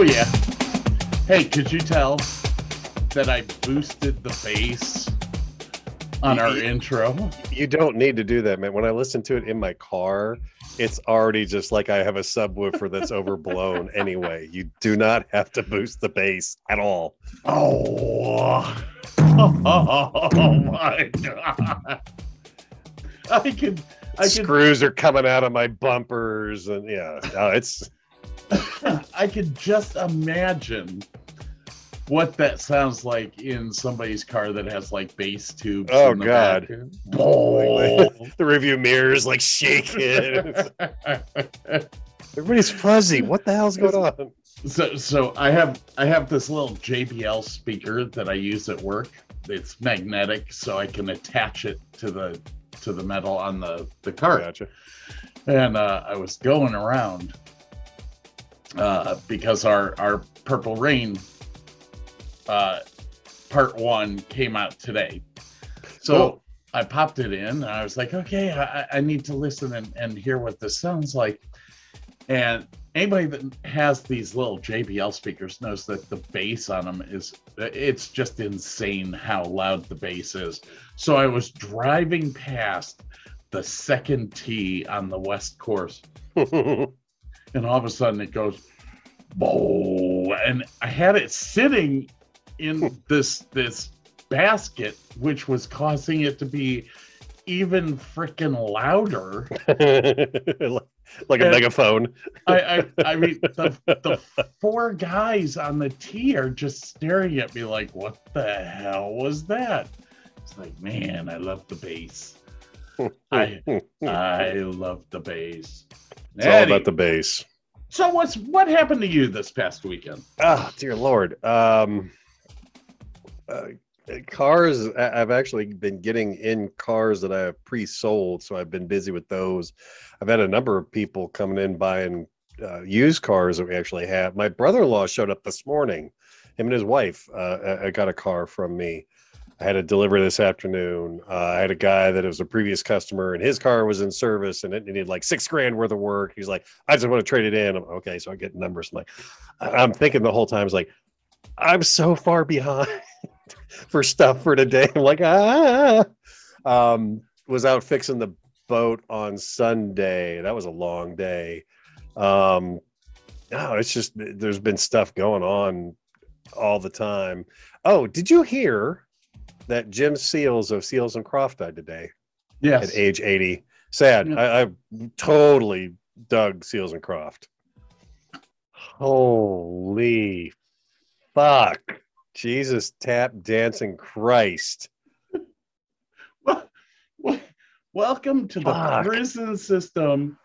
Oh yeah. Hey, could you tell that I boosted the bass on our You- intro? You don't need to do that, man. When I listen to it in my car, it's already just like I have a subwoofer that's overblown anyway. You do not have to boost the bass at all. Oh. Oh my god. I could I could Screws are coming out of my bumpers, and yeah, no, it's I could just imagine what that sounds like in somebody's car that has like bass tubes. Oh, God. back. Oh. the review mirrors like shaking. Everybody's fuzzy. What the hell's going on? So so I have I have this little JBL speaker that I use at work. It's magnetic, so I can attach it to the to the metal on the the cart. Gotcha. And uh, I was going around uh, because our our Purple Rain uh, part one came out today. So Cool. I popped it in and I was like, okay, I, I- need to listen and, and hear what this sounds like. And anybody that has these little JBL speakers knows that the bass on them is it's just insane how loud the bass is. So I was driving past the second tee on the west course and all of a sudden it goes boom. And i had it sitting in hmm. this this basket which was causing it to be even freaking louder. Like a And- megaphone. I, I i mean the, the four guys on the tee are just staring at me like what the hell was that? It's like man i love the bass. I hmm. i love the bass It's all about the bass. so what's what happened to you this past weekend Oh, dear Lord. Um, uh, cars, I've actually been getting in cars that I have pre sold. So I've been busy with those. I've had a number of people coming in buying uh, used cars that we actually have. My brother in law showed up this morning. Him and his wife uh, I got a car from me. I had to deliver this afternoon. Uh, I had a guy that was a previous customer, and his car was in service, and it needed like six grand worth of work. He's like, "I just want to trade it in." I'm, okay, so I get numbers. I'm like, I'm thinking the whole time, is like, I'm so far behind for stuff for today. I'm like, ah. Um, was out fixing the boat on Sunday. That was a long day. Um, no, it's just there's been stuff going on all the time. Oh, did you hear that Jim Seals of Seals and Croft died today? Yes. at age 80. Sad. Yeah. I, I totally dug Seals and Croft. Holy fuck. Jesus tap dancing Christ. Well, well, welcome to the Fuck. prison system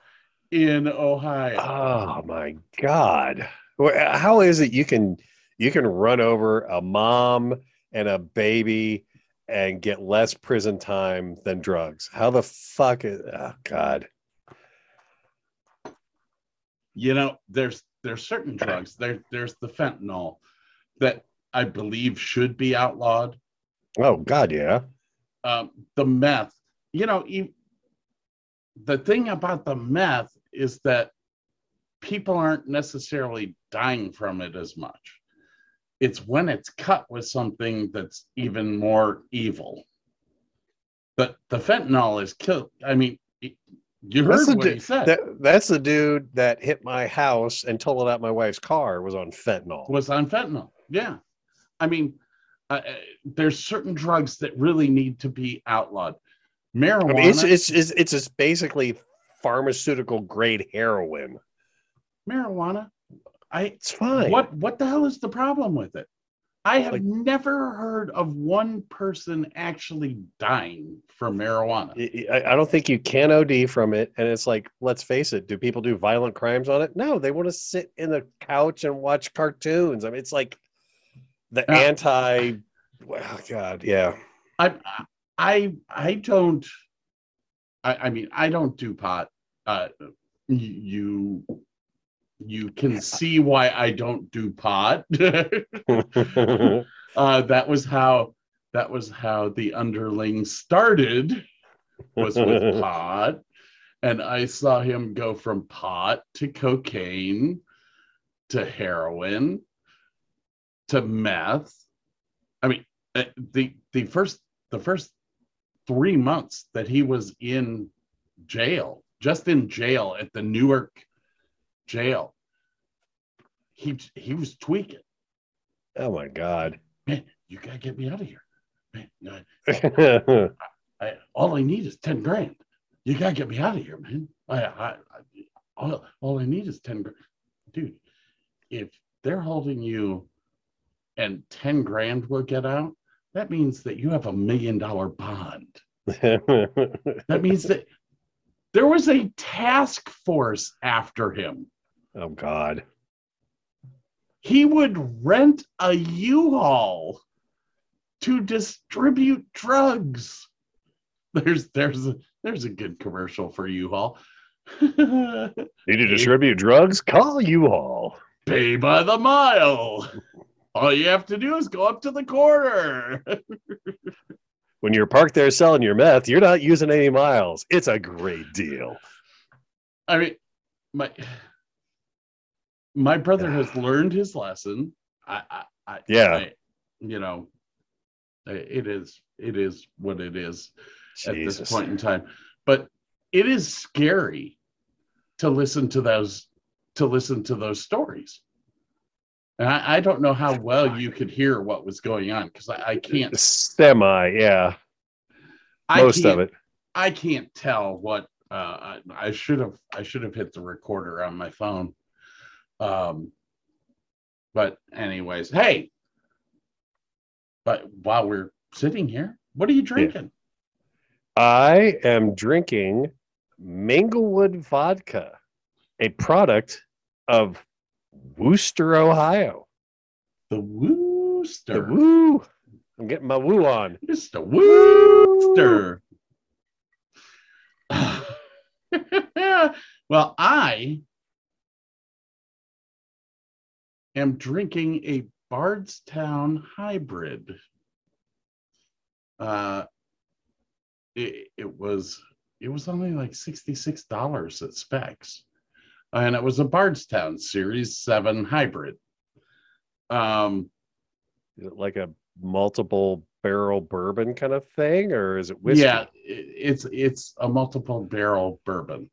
in Ohio. Oh my god. How is it you can you can run over a mom and a baby and get less prison time than drugs? How the fuck is oh god. you know, there's there's certain drugs. There there's the fentanyl that I believe should be outlawed. Oh god, yeah. Um, the meth, you know, you, the thing about the meth is that people aren't necessarily dying from it as much. It's when it's cut with something that's even more evil. But the fentanyl is killed. I mean, you heard what du- he said. That, that's the dude that hit my house and totaled out my wife's car was on fentanyl. was on fentanyl. Yeah. I mean, uh, uh, there's certain drugs that really need to be outlawed. I Marijuana. mean, it's it's it's, it's basically pharmaceutical grade heroin. marijuana. I It's fine. what what the hell is the problem with it? I have Like- never heard of one person actually dying from marijuana. I, I don't think you can OD from it. And it's like, let's face it, do people do violent crimes on it? No, they want to sit in the couch and watch cartoons. I mean, it's like the Yeah. anti. Well, God, yeah. I I I don't. I, I mean, I don't do pot. Uh, you you can see why I don't do pot. uh, that was how that was how the underling started was with pot and i saw him go from pot to cocaine to heroin to meth i mean uh, the the first the first three months that he was in jail just in jail at the newark jail he he was tweaking oh my God. man, you gotta get me out of here. Man, I, I, all I need is 10 grand. You gotta get me out of here, man. I, I, I all, all I need is 10 grand. Dude, if they're holding you and 10 grand will get out, that means that you have a million dollar bond. That means that there was a task force after him. Oh God. he would rent a U-Haul to distribute drugs. There's there's a there's a good commercial for U-Haul. Need to distribute drugs? Call U-Haul. Pay by the mile. All you have to do is go up to the corner. When you're parked there selling your meth, you're not using any miles. It's a great deal. I mean, my my brother has learned his lesson. I, I, I Yeah. I- you know, it is it is what it is. at this point in time. But it is scary to listen to those to listen to those stories. And I, I don't know how well you could hear what was going on because I, I can't Semi, yeah. I Most of it. I can't tell what uh, I should have I should have hit the recorder on my phone. Um but anyways, hey. But while we're sitting here, what are you drinking? I am drinking Manglewood vodka, a product of Wooster, Ohio. The Wooster. The woo. I'm getting my woo on. Mr. Wooster. well, I am drinking a Bardstown hybrid. Uh, it, it was it was only like sixty-six dollars at Specs, and it was a Bardstown Series Seven hybrid. Um, Is it like a multiple barrel bourbon kind of thing, or is it whiskey? Yeah, it's it's a multiple barrel bourbon.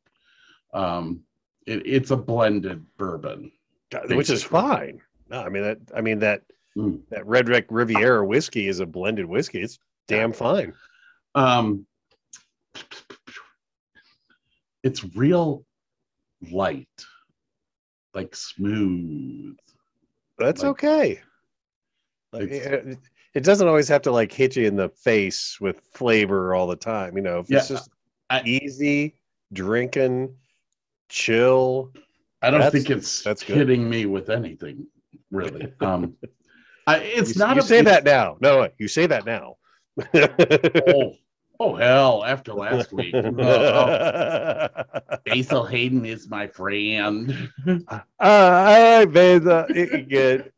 Um, it, it's a blended bourbon. Which is fine. No, I mean that. I mean that. Mm. That Red Wreck Riviera whiskey is a blended whiskey. It's damn fine. Um, it's real light, like smooth. That's Like- okay. Like, it, it doesn't always have to like hit you in the face with flavor all the time. You know, if it's just I- easy drinking, chill. I don't That's- think it's that's good. hitting me with anything really. Um, I, it's you, not. you a, say that now. No, you say that now. Oh, oh hell! After last week, Oh, oh. Basil Hayden is my friend. Uh, right, Beza. Good.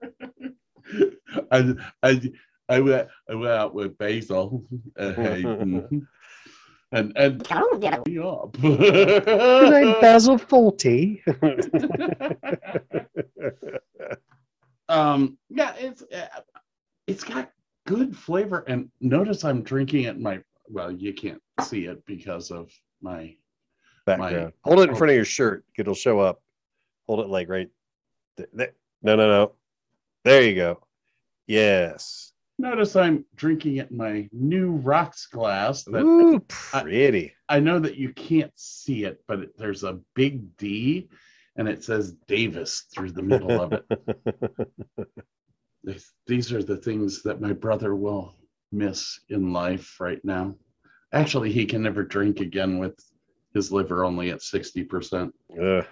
I, I, I went, I went out with Basil uh, Hayden, and and me up. Good night, Basil Fawlty. um, yeah, it's uh, it's got good flavor, and notice I'm drinking it. My well, you can't see it because of my Background. Hold it in front of your shirt. It'll show up. Hold it like right. th- th- No, no, no. There you go. Yes. Notice I'm drinking it in my new rocks glass that Ooh, pretty. I know that you can't see it, but it, there's a big D and it says Davis through the middle of it. These- These are the things that my brother will miss in life right now. Actually, he can never drink again with his liver only at 60%. Ugh.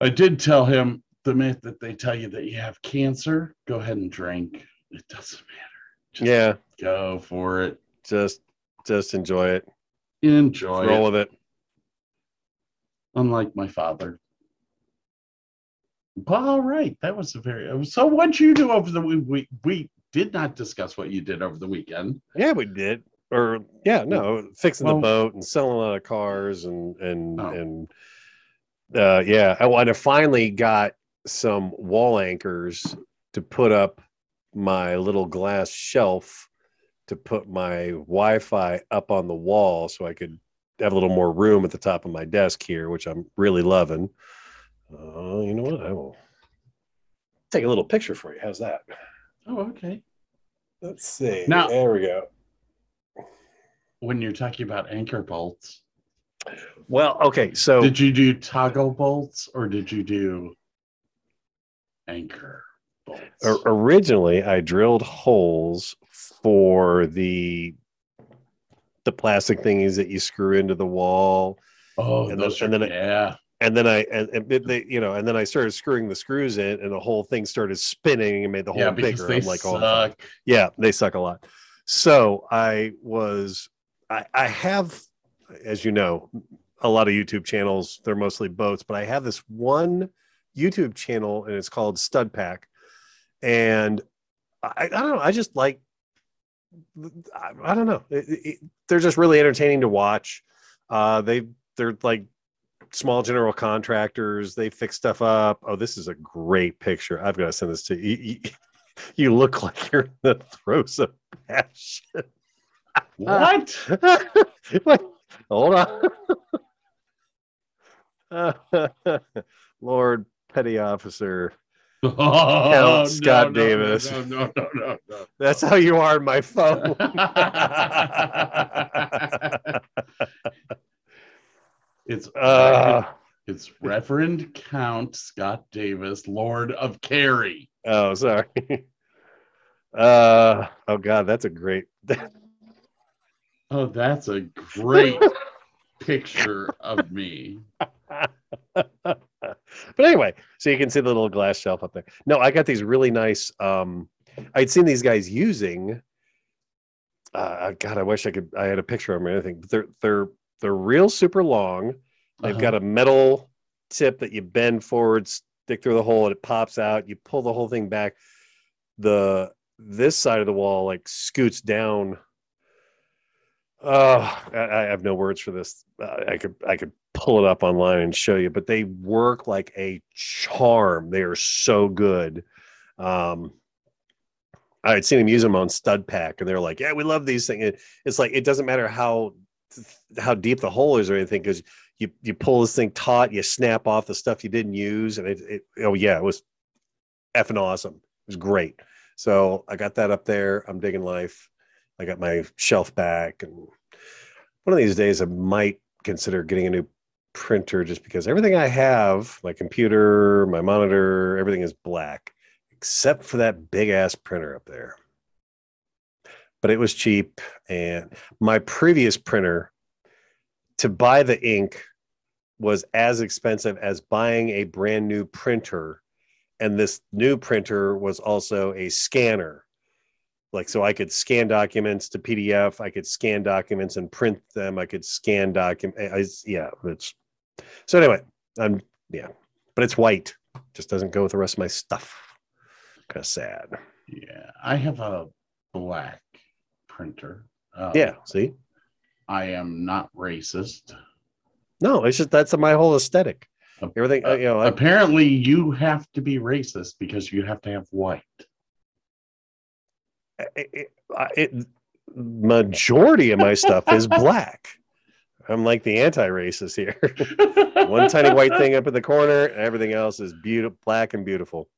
I did tell him the myth that they tell you that you have cancer, go ahead and drink. It doesn't matter. Just yeah, Go for it. just just enjoy it. Enjoy Roll it. with it. Unlike my father. Well, all right. That was a very so what'd you do over the we we, we did not discuss what you did over the weekend. Yeah, we did. Or yeah, no, fixing Well- the boat and selling a lot of cars and and Oh. and uh yeah. I want to finally got some wall anchors to put up my little glass shelf to put my Wi-Fi up on the wall so I could have a little more room at the top of my desk here, which I'm really loving. Uh, you know what? I will take a little picture for you. How's that? Oh, okay. Let's see. Now- there we go. When you're talking about anchor bolts, Well, okay. So did you do toggle bolts or did you do anchor? O- originally I drilled holes for the the plastic thingies that you screw into the wall oh, and those then- are, and then yeah. and then I and, and they, you know and then I started screwing the screws in and the whole thing started spinning and made the hole Yeah, bigger. I'm like, oh, fuck. suck. yeah, they suck a lot. So I was I, I have, as you know, a lot of YouTube channels. They're mostly boats, but I have this one YouTube channel and it's called Stud Pack. And I, I don't know, I just like I, I don't know. It- it- they're just really entertaining to watch. Uh they they're like small general contractors. They fix stuff up. Oh, this is a great picture. I've got to send this to you. You, you look like you're in the throes of passion. What? Wait, hold on. Lord Petty Officer. Oh, Scott Davis. No, no, no, no, no. That's how you are my phone. it's uh, it's Reverend Count Scott Davis, Lord of Kerry. oh, sorry. Uh, oh God, that's a great. Oh, that's a great picture of me. But anyway, so you can see the little glass shelf up there. No, I got these really nice. Um, I'd seen these guys using. Uh, God, I wish I could. I had a picture of them or anything. But they're they're they're real super long. They've Uh-huh. got a metal tip that you bend forward, stick through the hole, and it pops out. You pull the whole thing back. The this side of the wall like scoots down. Oh, I, I have no words for this. Uh, I could I could pull it up online and show you, but they work like a charm. They are so good. Um, I had seen them use them on Stud Pack, and they're like, "Yeah, we love these things." It- It's like it doesn't matter how how deep the hole is or anything because you you pull this thing taut, you snap off the stuff you didn't use, and it, it oh yeah, it was effing awesome. It was great. So I got that up there. I'm digging life. I got my shelf back, and one of these days I might consider getting a new printer just because everything I have, my computer, my monitor, everything is black except for that big ass printer up there. But it was cheap. And my previous printer to buy the ink was as expensive as buying a brand new printer. And this new printer was also a scanner. Like, so I could scan documents to PDF, I could scan documents and print them, I could scan documents. Yeah, it's so anyway, I'm, yeah, but it's white, just doesn't go with the rest of my stuff. Kind of sad. Yeah, I have a black printer. Um, Yeah, see? I am not racist. No, it's just that's my whole aesthetic. Uh, Everything, uh, you know, I, Apparently, you have to be racist because you have to have white. It, it, majority of my stuff is black. I'm like the anti-racist here. One tiny white thing up in the corner, and everything else is beautiful, black and beautiful.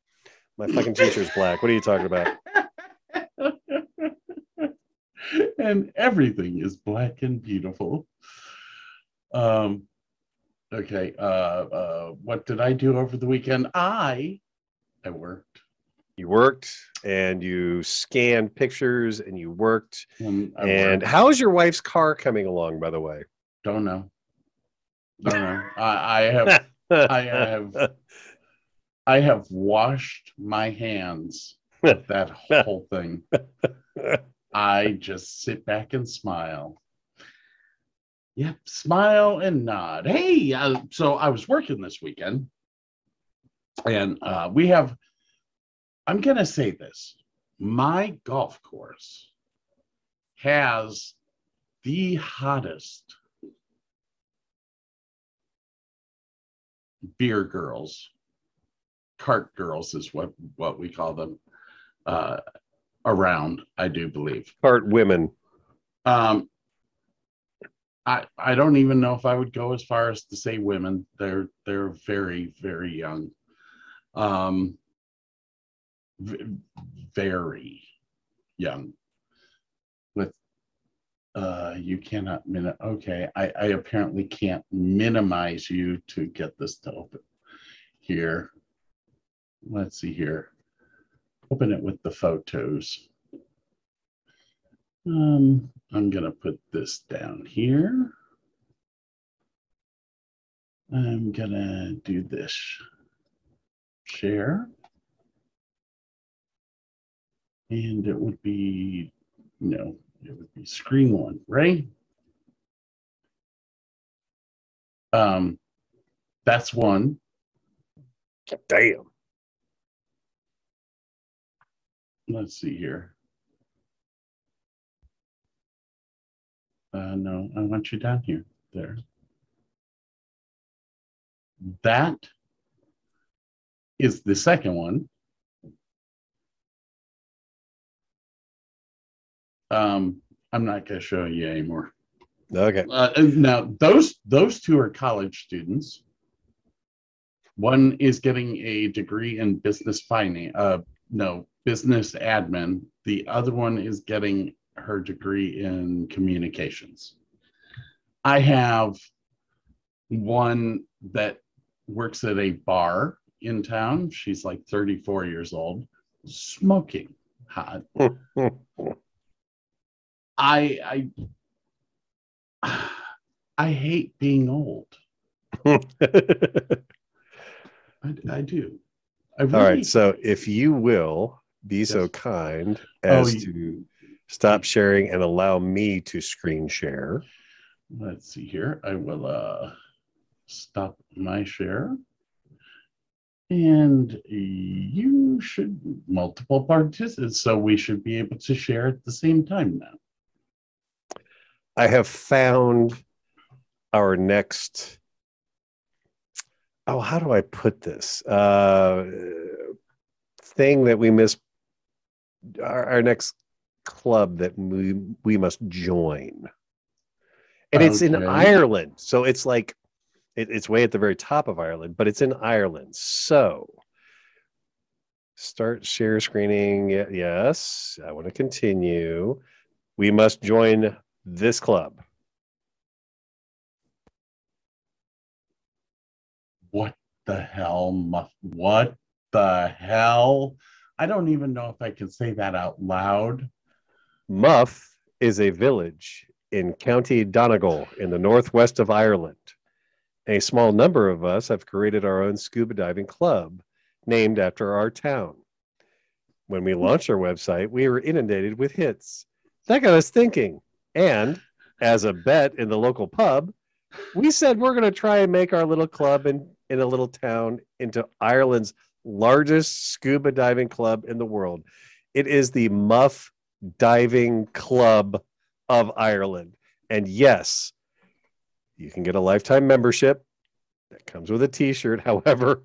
My fucking t-shirt's black. What are you talking about? and everything is black and beautiful. Um, okay. Uh, uh, what did I do over the weekend? I, I worked. You worked and you scanned pictures and you worked. And, And worked. how's your wife's car coming along, by the way? don't know. Don't know. I, I have. I have. I have washed my hands with that whole thing. I just sit back and smile. Yep, smile and nod. Hey, uh, so I was working this weekend, and uh, we have. I'm gonna say this: my golf course has the hottest beer girls, cart girls is what what we call them, uh, around. I do believe. Cart women. Um, I I don't even know if I would go as far as to say women. They're they're very very young, um, very young. With uh, you cannot min. Okay, I I apparently can't minimize you to get this to open here. Let's see here. Open it with the photos. Um, I'm gonna put this down here. I'm gonna do this. Share. And it would be, no, it would be screen one, right? Um, that's one. Damn. Let's see here. Uh, no, I want you down here. There. That is the second one. Um, I'm not going to show you anymore. Okay. Uh, now those those two are college students. One is getting a degree in business finance. Uh, no, business admin. The other one is getting her degree in communications. I have one that works at a bar in town. She's like 34 years old, smoking hot. I I I hate being old. I, I do. I really, right. So if you will be so Yes. kind Oh, as you- to stop sharing and allow me to screen share. let's see here. I will uh stop my share. And you should multiple participants, so we should be able to share at the same time now. I have found our next. Oh, how do I put this? Uh, thing that we miss. Our, our next club that we we must join, and it's in Ireland. So it's like it, it's way at the very top of Ireland, but it's in Ireland. So start share screening. Yes, I want to continue. We must join this club. What the hell? Muff? what the hell? I don't even know if I can say that out loud. Muff is a village in County Donegal in the northwest of Ireland. A small number of us have created our own scuba diving club named after our town. When we launched our website, we were inundated with hits. That got us thinking and as a bet in the local pub, we said we're going to try and make our little club in, in a little town into Ireland's largest scuba diving club in the world. It is the Muff Diving Club of Ireland. And yes, you can get a lifetime membership that comes with a t-shirt. However,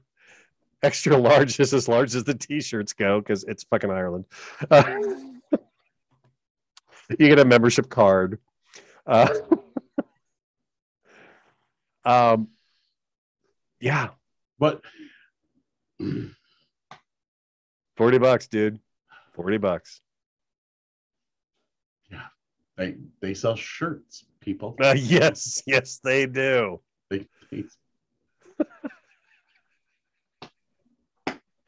extra large is as large as the t-shirts go because it's fucking Ireland. Uh, you get a membership card. Uh, um, yeah, But 40 bucks, dude. 40 bucks. Yeah, they they sell shirts, people. Uh, yes, yes, they do. They, they,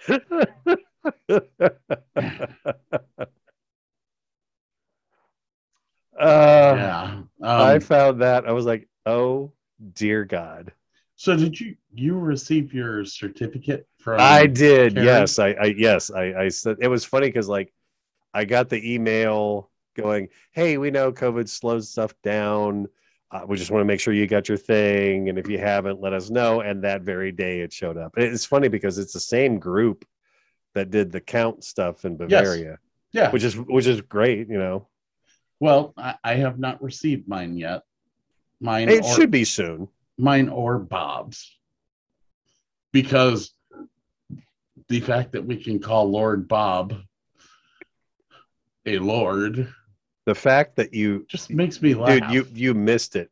Uh, yeah. Um, I found that I was like, oh dear God. so did you you receive your certificate from? I did. Karen? Yes, I, I yes, I, I said it was funny because like I got the email going, hey, we know COVID slows stuff down. Uh, we just want to make sure you got your thing, and if you haven't, let us know. And that very day, it showed up. It's funny because it's the same group that did the count stuff in Bavaria, Yeah. which is which is great. You know, Well, I, I have not received mine yet. Mine it or, should be soon. mine or Bob's. Because the fact that we can call Lord Bob a lord The fact that you just makes me laugh. dude you you missed it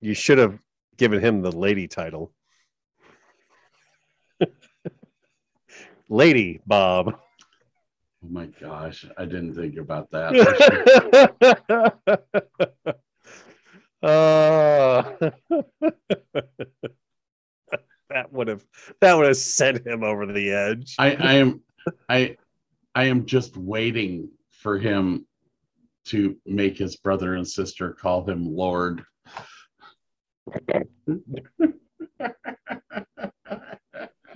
you should have given him the lady title lady bob oh my gosh, I didn't think about that. uh, that would have that would have sent him over the edge I, I am I I am just waiting for him to make his brother and sister call him Lord.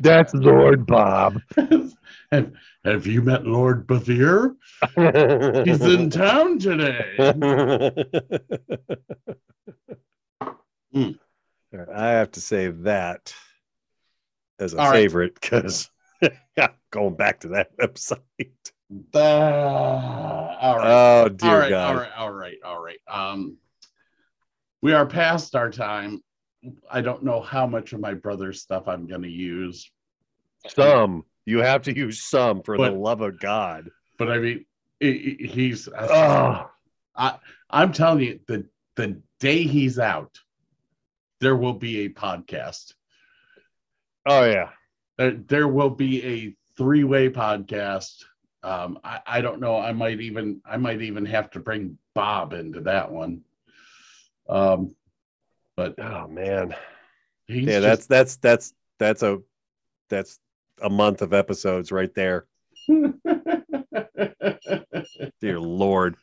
that's lord bob have, have you met Lord Bavir? He's in town today. Hmm. I have to say that as a All right. favorite because going back to that website. Uh, all right. Oh dear all right, God! all right, all right, all right. Um, we are past our time. I don't know how much of my brother's stuff I'm going to use, Some you have to use some for the love of God. but I mean, he- he- he's. Oh, I'm telling you, the the day he's out, there will be a podcast. oh yeah. There, there will be a three way podcast. Um, I, I don't know. I might even I might even have to bring Bob into that one. Um, but Oh man. he's yeah, that's that's that's that's a that's a month of episodes right there. Dear Lord.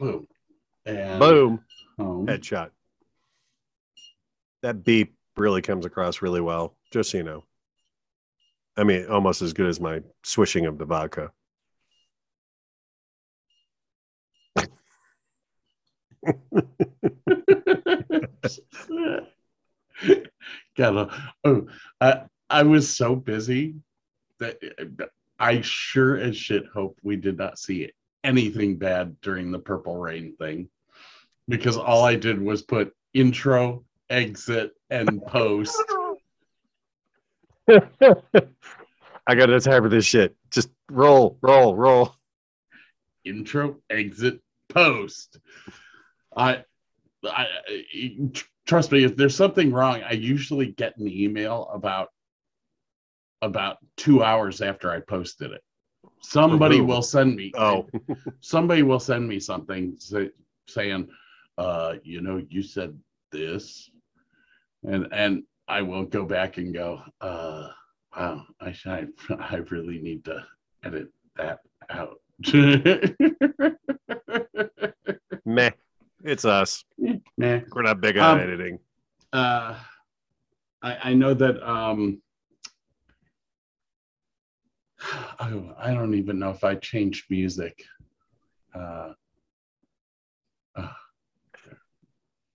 boom and Boom. home. Headshot. That beep really comes across really well, just so you know. I mean, almost as good as my swishing of the vodka. Gotta, oh, I, I was so busy that I sure as shit hope we did not see anything bad during the purple rain thing because all I did was put intro, exit, and post. I got no time for this shit. Just roll, roll, roll. intro, exit, post. I, I, trust me. If there's something wrong, I usually get an email about about two hours after I posted it. Somebody will send me. Oh, somebody will send me something say, saying, uh, you know, you said this, and and I will go back and go, uh, wow, I I, I really need to edit that out. Meh. It's us. Meh. We're not big on Um, editing. uh, I, I know that um, oh, I don't even know if I changed music. Uh, uh,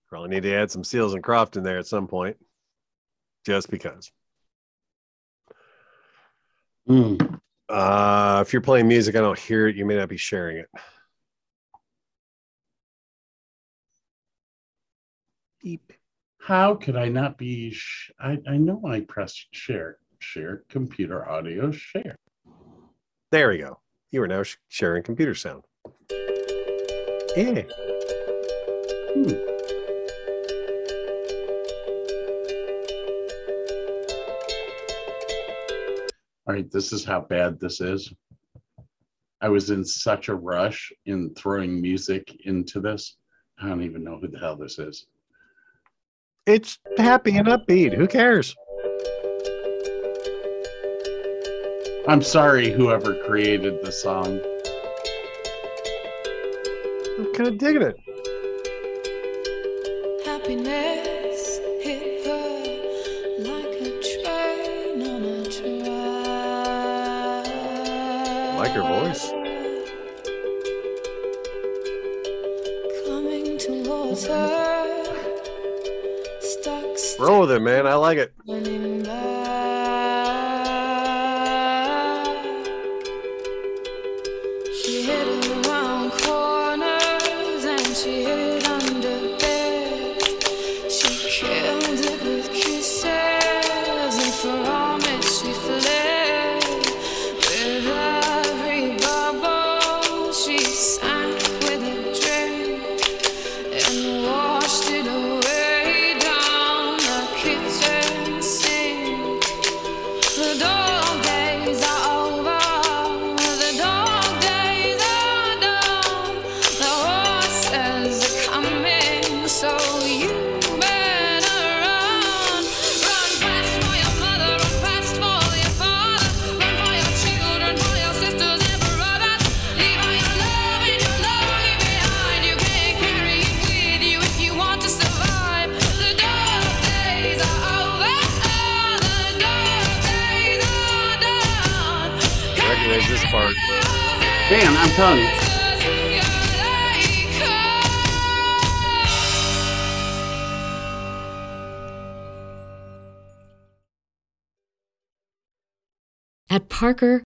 Probably need to add some Seals and Croft in there at some point. Just because. mm, Uh, if you're playing music, I don't hear it. You may not be sharing it. Beep. how could I not be? Sh- I I know I pressed share, share computer audio share. There we go. You are now sh- sharing computer sound. Yeah. Hmm. All right, this is how bad this is. I was in such a rush in throwing music into this. I don't even know who the hell this is. It's happy and upbeat. Who cares? I'm sorry, whoever created the song. I'm kind of digging it. Happiness stuck Roll with it, man. I like it.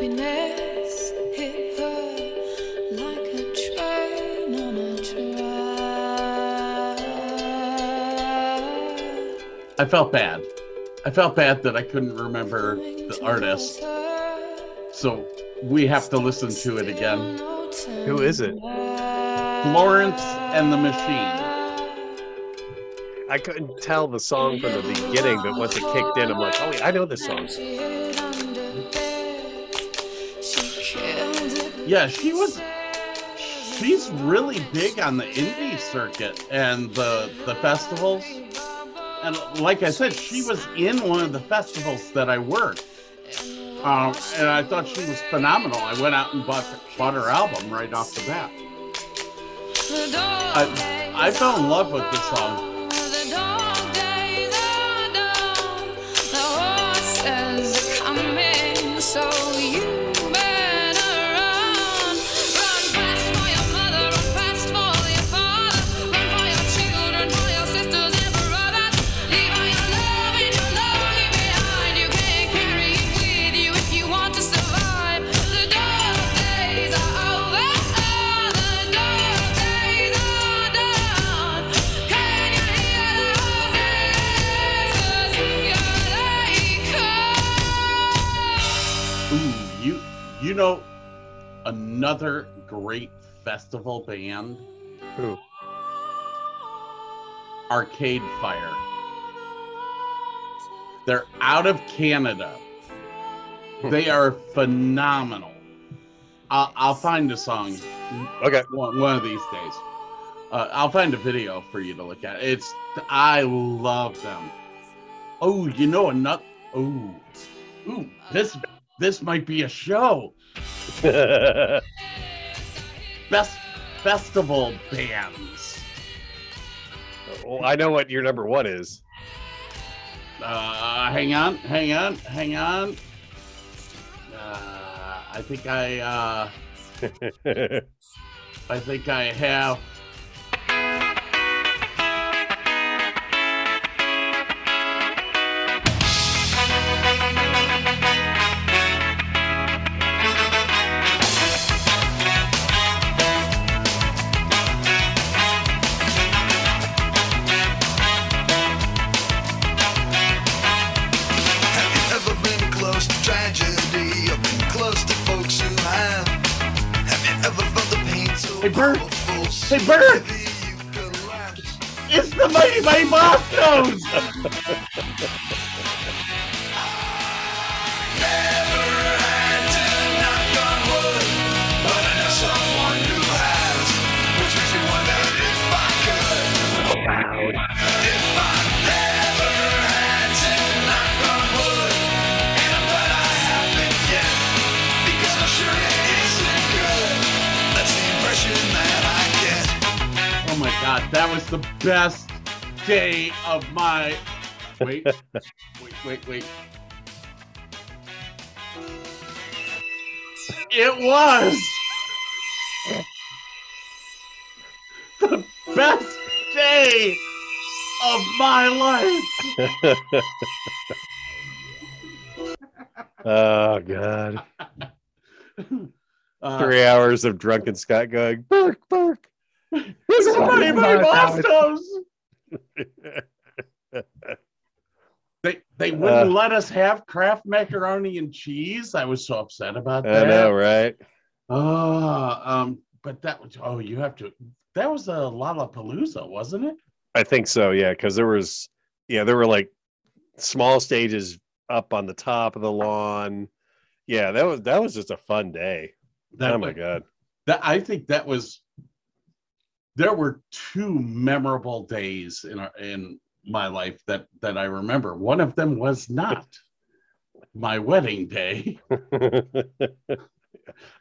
I felt bad. I felt bad that I couldn't remember the artist. So we have to listen to it again. Who is it? Florence and the Machine. I couldn't tell the song from the beginning, but once it kicked in, I'm like, oh, yeah, I know this song. Yeah, she was. She's really big on the indie circuit and the the festivals. And like I said, she was in one of the festivals that I worked. Um, and I thought she was phenomenal. I went out and bought bought her album right off the bat. I I fell in love with this song. Great festival band, Who? Arcade Fire. They're out of Canada. They are phenomenal. I'll, I'll find a song Okay. one, one of these days. Uh, I'll find a video for you to look at. It's I love them. Oh, you know another. Oh, ooh, this this might be a show. Best festival bands. well, I know what your number one is. Uh, hang on, hang on, hang on. Uh, I think I uh, I think I have. Have Bert. Hey, Bert. It's the Mighty Mighty Bostos. god, that was the best day of my. Wait, wait, wait, wait. It was the best day of my life. oh God. Uh, Three hours of drunken Scott going, Burke, Burke. This is Mighty Mighty Bostos. They they wouldn't Uh. let us have Kraft macaroni and cheese. I was so upset about that. I know, right? Oh, um, but that was oh, you have to. That was a Lollapalooza, wasn't it? I think so, yeah, because there was, yeah, there were like small stages up on the top of the lawn. Yeah, that was that was just a fun day. That oh my god. That I think that was. There were two memorable days in our, in my life that that I remember. One of them was not my wedding day.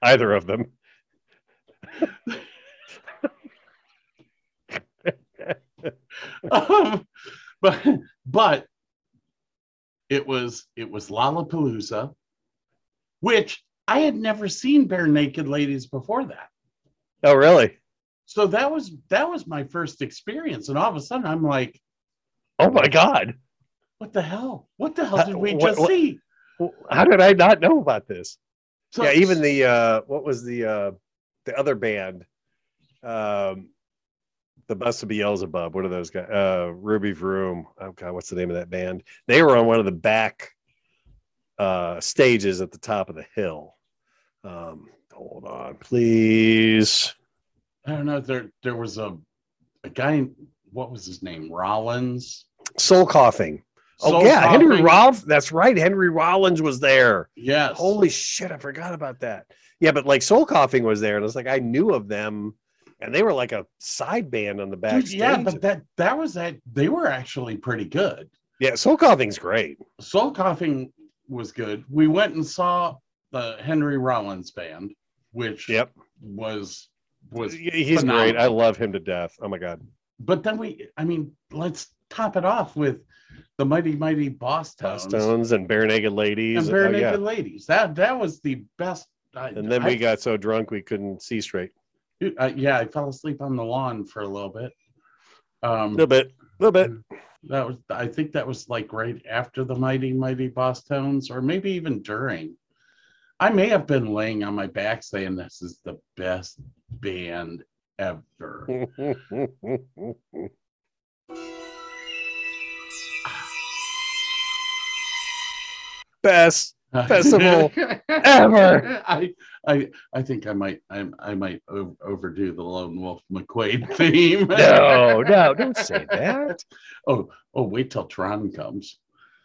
Either of them. um, but but it was it was Lollapalooza, which I had never seen Barenaked Ladies before that. Oh, really? So that was that was my first experience, and all of a sudden I'm like, Oh my god. "What the hell? What the hell did we what- just what- see?" How did I not know about this? So, yeah, even the uh what was the uh the other band? Um the Bust of Beelzebub. What are those guys? Uh Ruby Vroom. Oh god, what's the name of that band? They were on one of the back uh stages at the top of the hill. Um hold on, please. I don't know. There there was a a guy. What was his name? Rollins. Soul coughing. Oh Soul yeah, Henry Rollins. That's right. Henry Rollins was there. Yes. Holy shit, I forgot about that. Yeah, but like Soul Coughing was there, and it's like I knew of them, and they were like a side band on the back. yeah, but that that was that. They were actually pretty good. yeah, Soul Coughing's great. Soul Coughing was good. We went and saw the Henry Rollins band, which Yep, was was he's phenomenal. great. I love him to death. Oh my god, but then we I mean, let's top it off with the Mighty Mighty Bosstones Stones and Barenaked Ladies. and Bare Oh, yeah. Naked Ladies. That that was the best. I, And then I- we got so drunk we couldn't see straight. dude, I- yeah, I fell asleep on the lawn for a little bit. A Um, little bit, a little bit. that was I think that was like right after the Mighty Mighty Bosstones, or maybe even during. I may have been laying on my back saying this is the best band ever. Best festival ever. I, I, I think I might, I, I might overdo the Lone Wolf McQuaid theme. No, no, don't say that. Oh, oh, wait till Tron comes.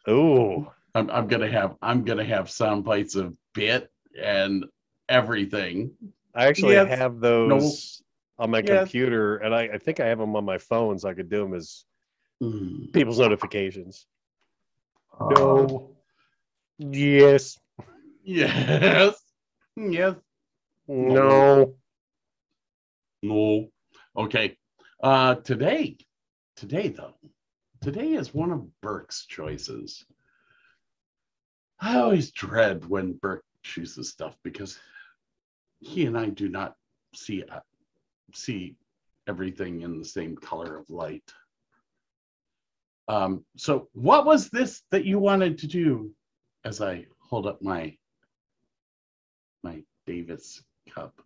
Oh, I'm, I'm gonna have, I'm gonna have sound bites of bit and everything. I actually Yes. have those on my Yes. computer, and I, I think I have them on my phone, so I could do them as Mm. people's notifications. No. Yes. Yes. Yes. No. No. Okay. Uh today, today though, today is one of Burke's choices. I always dread when Burke chooses stuff because he and I do not see uh, see everything in the same color of light. Um, so what was this that you wanted to do as I hold up my my Davis cup?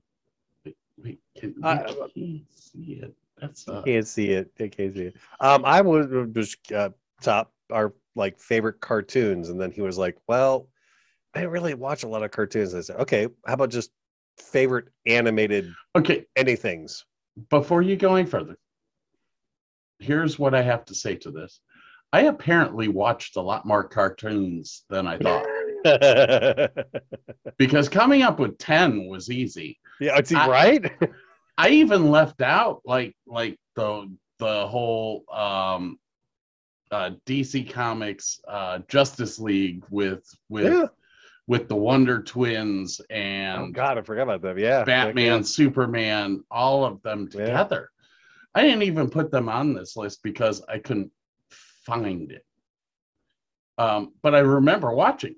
Wait, wait can you I- can't see it? That's uh, Can't see it. I can't see it. Um, I would just uh, top our like favorite cartoons, and then he was like, "Well, I didn't really watch a lot of cartoons." I said, "Okay, how about just favorite animated okay. anythings?" before you go any further, here's what I have to say to this. I apparently watched a lot more cartoons than I thought because coming up with 10 was easy. it's right. I even left out like like the the whole um uh DC Comics uh Justice League with with yeah. With the Wonder Twins Oh and God, I forgot about them. Yeah, Batman, Superman, all of them Yeah. together. I didn't even put them on this list because I couldn't find it. Um, but I remember watching.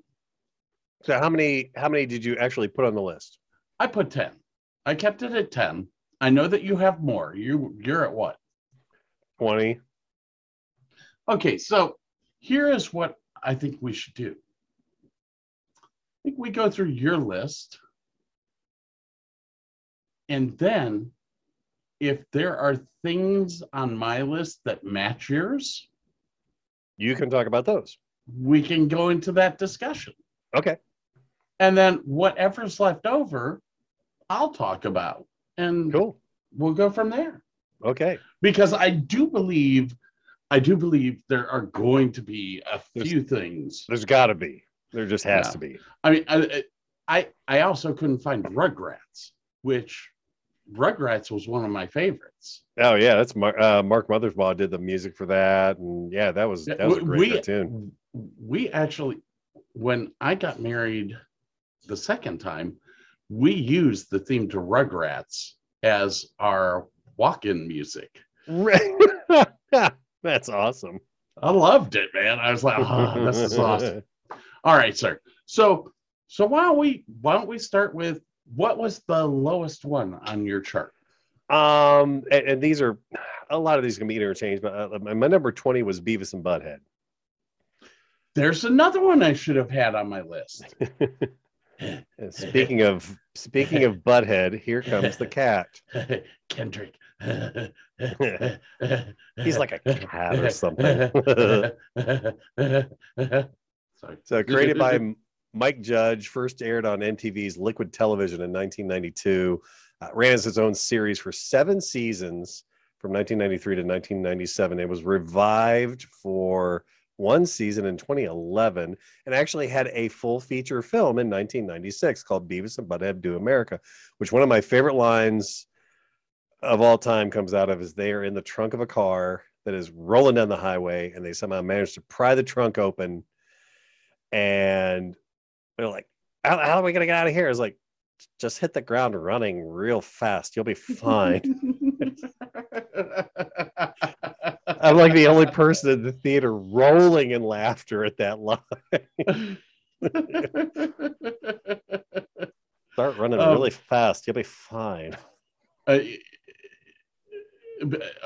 So how many? How many did you actually put on the list? I put 10. I kept it at 10. I know that you have more. You you're at what? Twenty. Okay, so here is what I think we should do. I think we go through your list. And then if there are things on my list that match yours, You can talk about those. we can go into that discussion. Okay. And then whatever's left over, I'll talk about. And Cool. we'll go from there. Okay. Because I do believe, I do believe there are going to be a There's- few things. There's got to be. There just has Yeah. to be. I mean, I, I I also couldn't find Rugrats, which Rugrats was one of my favorites. Oh yeah, that's Mark, uh, Mark Mothersbaugh did the music for that, and yeah, that was that was a great we, cartoon. we actually, when I got married the second time, we used the theme to Rugrats as our walk-in music. that's awesome. I loved it, man. I was like, oh, this is awesome. All right, sir. So, so why don't we why don't we start with what was the lowest one on your chart? Um, and, and these are a lot of these can be interchanged, but uh, my my number twenty was Beavis and Butthead. There's another one I should have had on my list. Speaking of speaking of Butthead, here comes the cat. Kendrick. He's like a cat or something. Sorry. So created by Mike Judge, first aired on MTV's Liquid Television in 1992. Uh, ran as its own series for seven seasons from 1993 to 1997. It was revived for one season in 2011 and actually had a full feature film in 1996 called Beavis and Butthead Do America, which one of my favorite lines of all time comes out of is they are in the trunk of a car that is rolling down the highway and they somehow manage to pry the trunk open and they're like, how, how are we gonna get out of here? It's like, just hit the ground running real fast. You'll be fine. I'm like the only person in the theater rolling in laughter at that line. Start running Um, really fast. You'll be fine. Uh,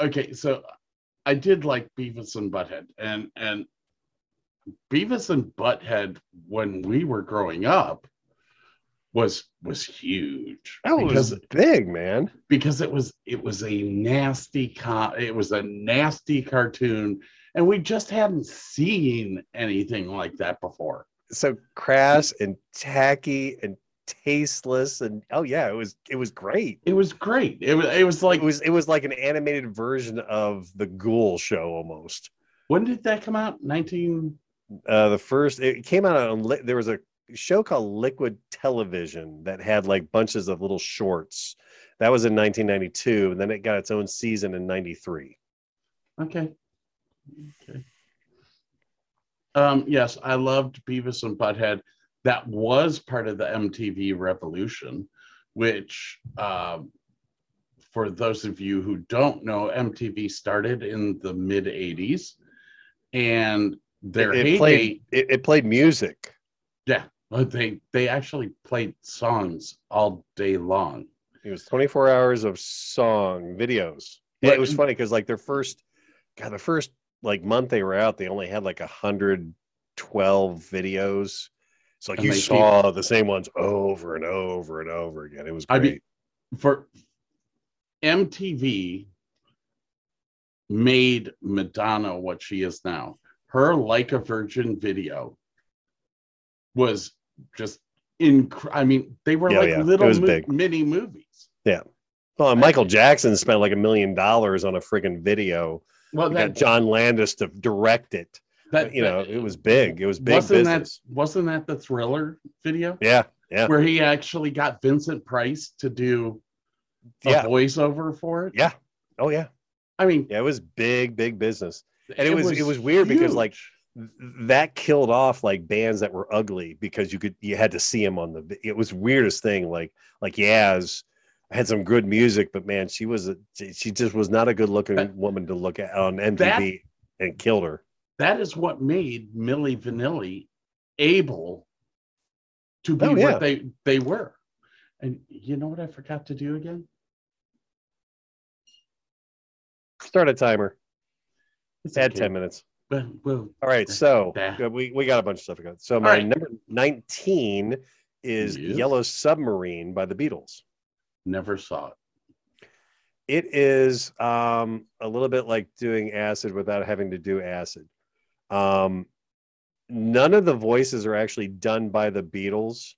okay, so I did like Beavis and Butthead, and and Beavis and Butthead when we were growing up was was huge That was big, man. because it was it was a nasty con it was a nasty cartoon and we just hadn't seen anything like that before so crass and tacky and tasteless and oh yeah, it was it was great. It was great. It was it was like It was it was like an animated version of the Ghoul show almost. when did that come out? 19 Uh, the first it came out on there was a show called Liquid Television that had like bunches of little shorts. That was in 1992, and then it got its own season in '93. Okay. Okay. Um, yes, I loved Beavis and Butthead. That was part of the MTV revolution, which, um, for those of you who don't know, MTV started in the mid 80s. And their it, it played it, it played music. yeah, but they, they actually played songs all day long. It was 24 hours of song videos. Yeah, Right. it was funny because like their first, God, the first like month they were out, they only had like a hundred twelve videos. So like you saw the same ones over and over and over again. It was I great. mean, for MTV made Madonna what she is now. Her like a virgin video was just inc- I mean, they were Yeah, like yeah. Little mo- mini movies. Yeah. Well, and Michael Jackson spent like a million dollars on a friggin' video. Well, that, got John Landis to direct it. that you know, it was big. It was big wasn't business. that wasn't that the thriller video Yeah, yeah, where he actually got Vincent Price to do a yeah. voiceover for it? Yeah. Oh yeah, I mean, yeah. It was big, big business. And it was- it was weird because, like, that killed off like bands that were ugly because you could you had to see them on the it was weirdest thing like like Yaz had some good music but man she was a, she just was not a good looking That- woman to look at on MTV and killed her that is what made Milli Vanilli able to be Oh, yeah. what they they were. And you know what I forgot to do again? start a timer It's add okay. 10 minutes Well, well, all right so Yeah. we, we got a bunch of stuff to go so my right. number 19 is Yes. Yellow Submarine by the Beatles never saw it. it is um a little bit like doing acid without having to do acid um none of the voices are actually done by the beatles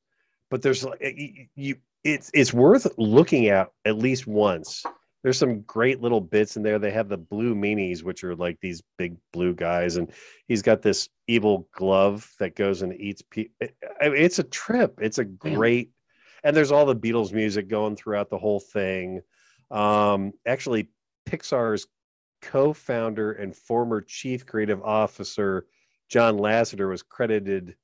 but there's like you, you it's it's worth looking at at least once there's some great little bits in there they have the blue meanies which are like these big blue guys and he's got this evil glove that goes and eats people. I mean, it's a trip it's a great and there's all the beatles music going throughout the whole thing um, actually, Pixar's co-founder and former chief creative officer John Lasseter was credited.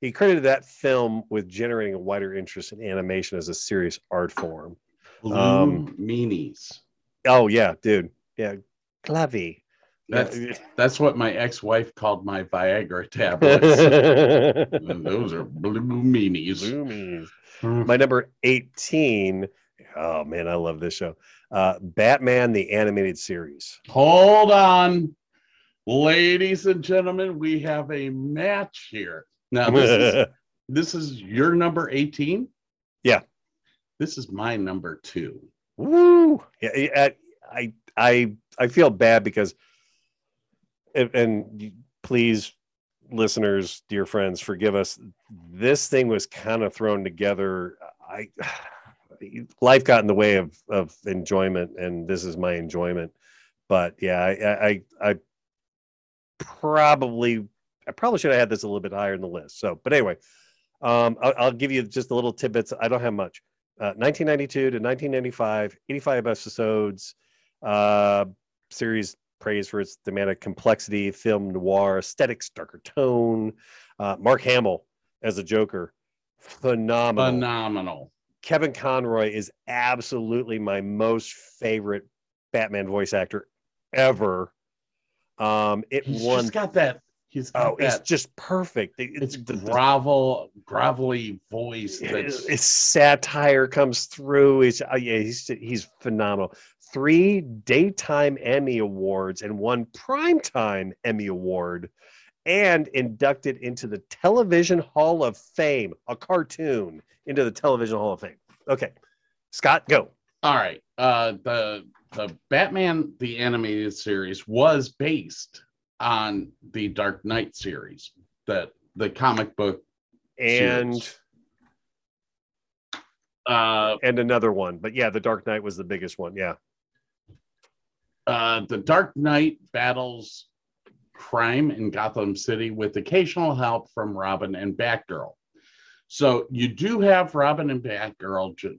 He credited that film with generating a wider interest in animation as a serious art form. Blue Um, meanies. Oh yeah, dude. Yeah, clavy. That's that's what my ex-wife called my Viagra tablets. And those are blue meanies. Blue Mm. My number 18. Oh man, I love this show. Uh, Batman the animated series. Hold on, ladies and gentlemen, we have a match here. Now this is this is your number 18 Yeah. This is my number two Woo! Yeah, I I I feel bad because, and, and please, listeners, dear friends, forgive us. This thing was kind of thrown together. I life got in the way of of enjoyment, and this is my enjoyment. But yeah, I I, I probably I probably should have had this a little bit higher in the list. So, but anyway, um, I'll, I'll give you just a little tidbits. I don't have much. Uh, 1992 to 1995, 85 episodes. Uh, series praised for its thematic complexity, film noir, aesthetics, darker tone. Uh, Mark Hamill as a Joker, phenomenal. phenomenal Kevin Conroy is absolutely my most favorite Batman voice actor ever. Um, it he's won. just got that he's got oh, it's just perfect. It- it's the- the- gravelly voice it's, that's it's satire comes through. It's uh, yeah, he's he's phenomenal. Three daytime Emmy awards and one primetime Emmy award, and inducted into the Television Hall of Fame. A cartoon into the Television Hall of Fame. Okay, Scott, go. all right uh the the batman the animated series was based on the dark knight series that the comic book and series. uh and another one. But yeah, the Dark Knight was the biggest one. Yeah. uh the Dark Knight battles crime in Gotham City with occasional help from Robin and Batgirl. So you do have Robin and Batgirl ju-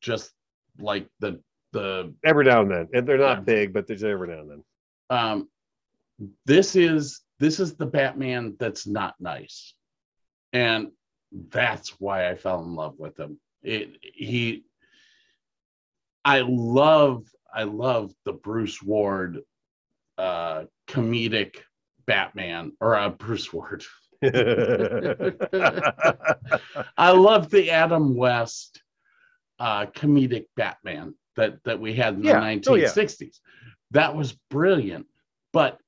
just like the the Every now and then. And they're not big, but there's every now and then. um this is this is the batman that's not nice. And that's why i fell in love with him. It he i love i love the bruce ward uh comedic batman or uh bruce ward. I love the adam west uh comedic batman that that we had in Yeah. the Oh, yeah. 1960s that was brilliant. But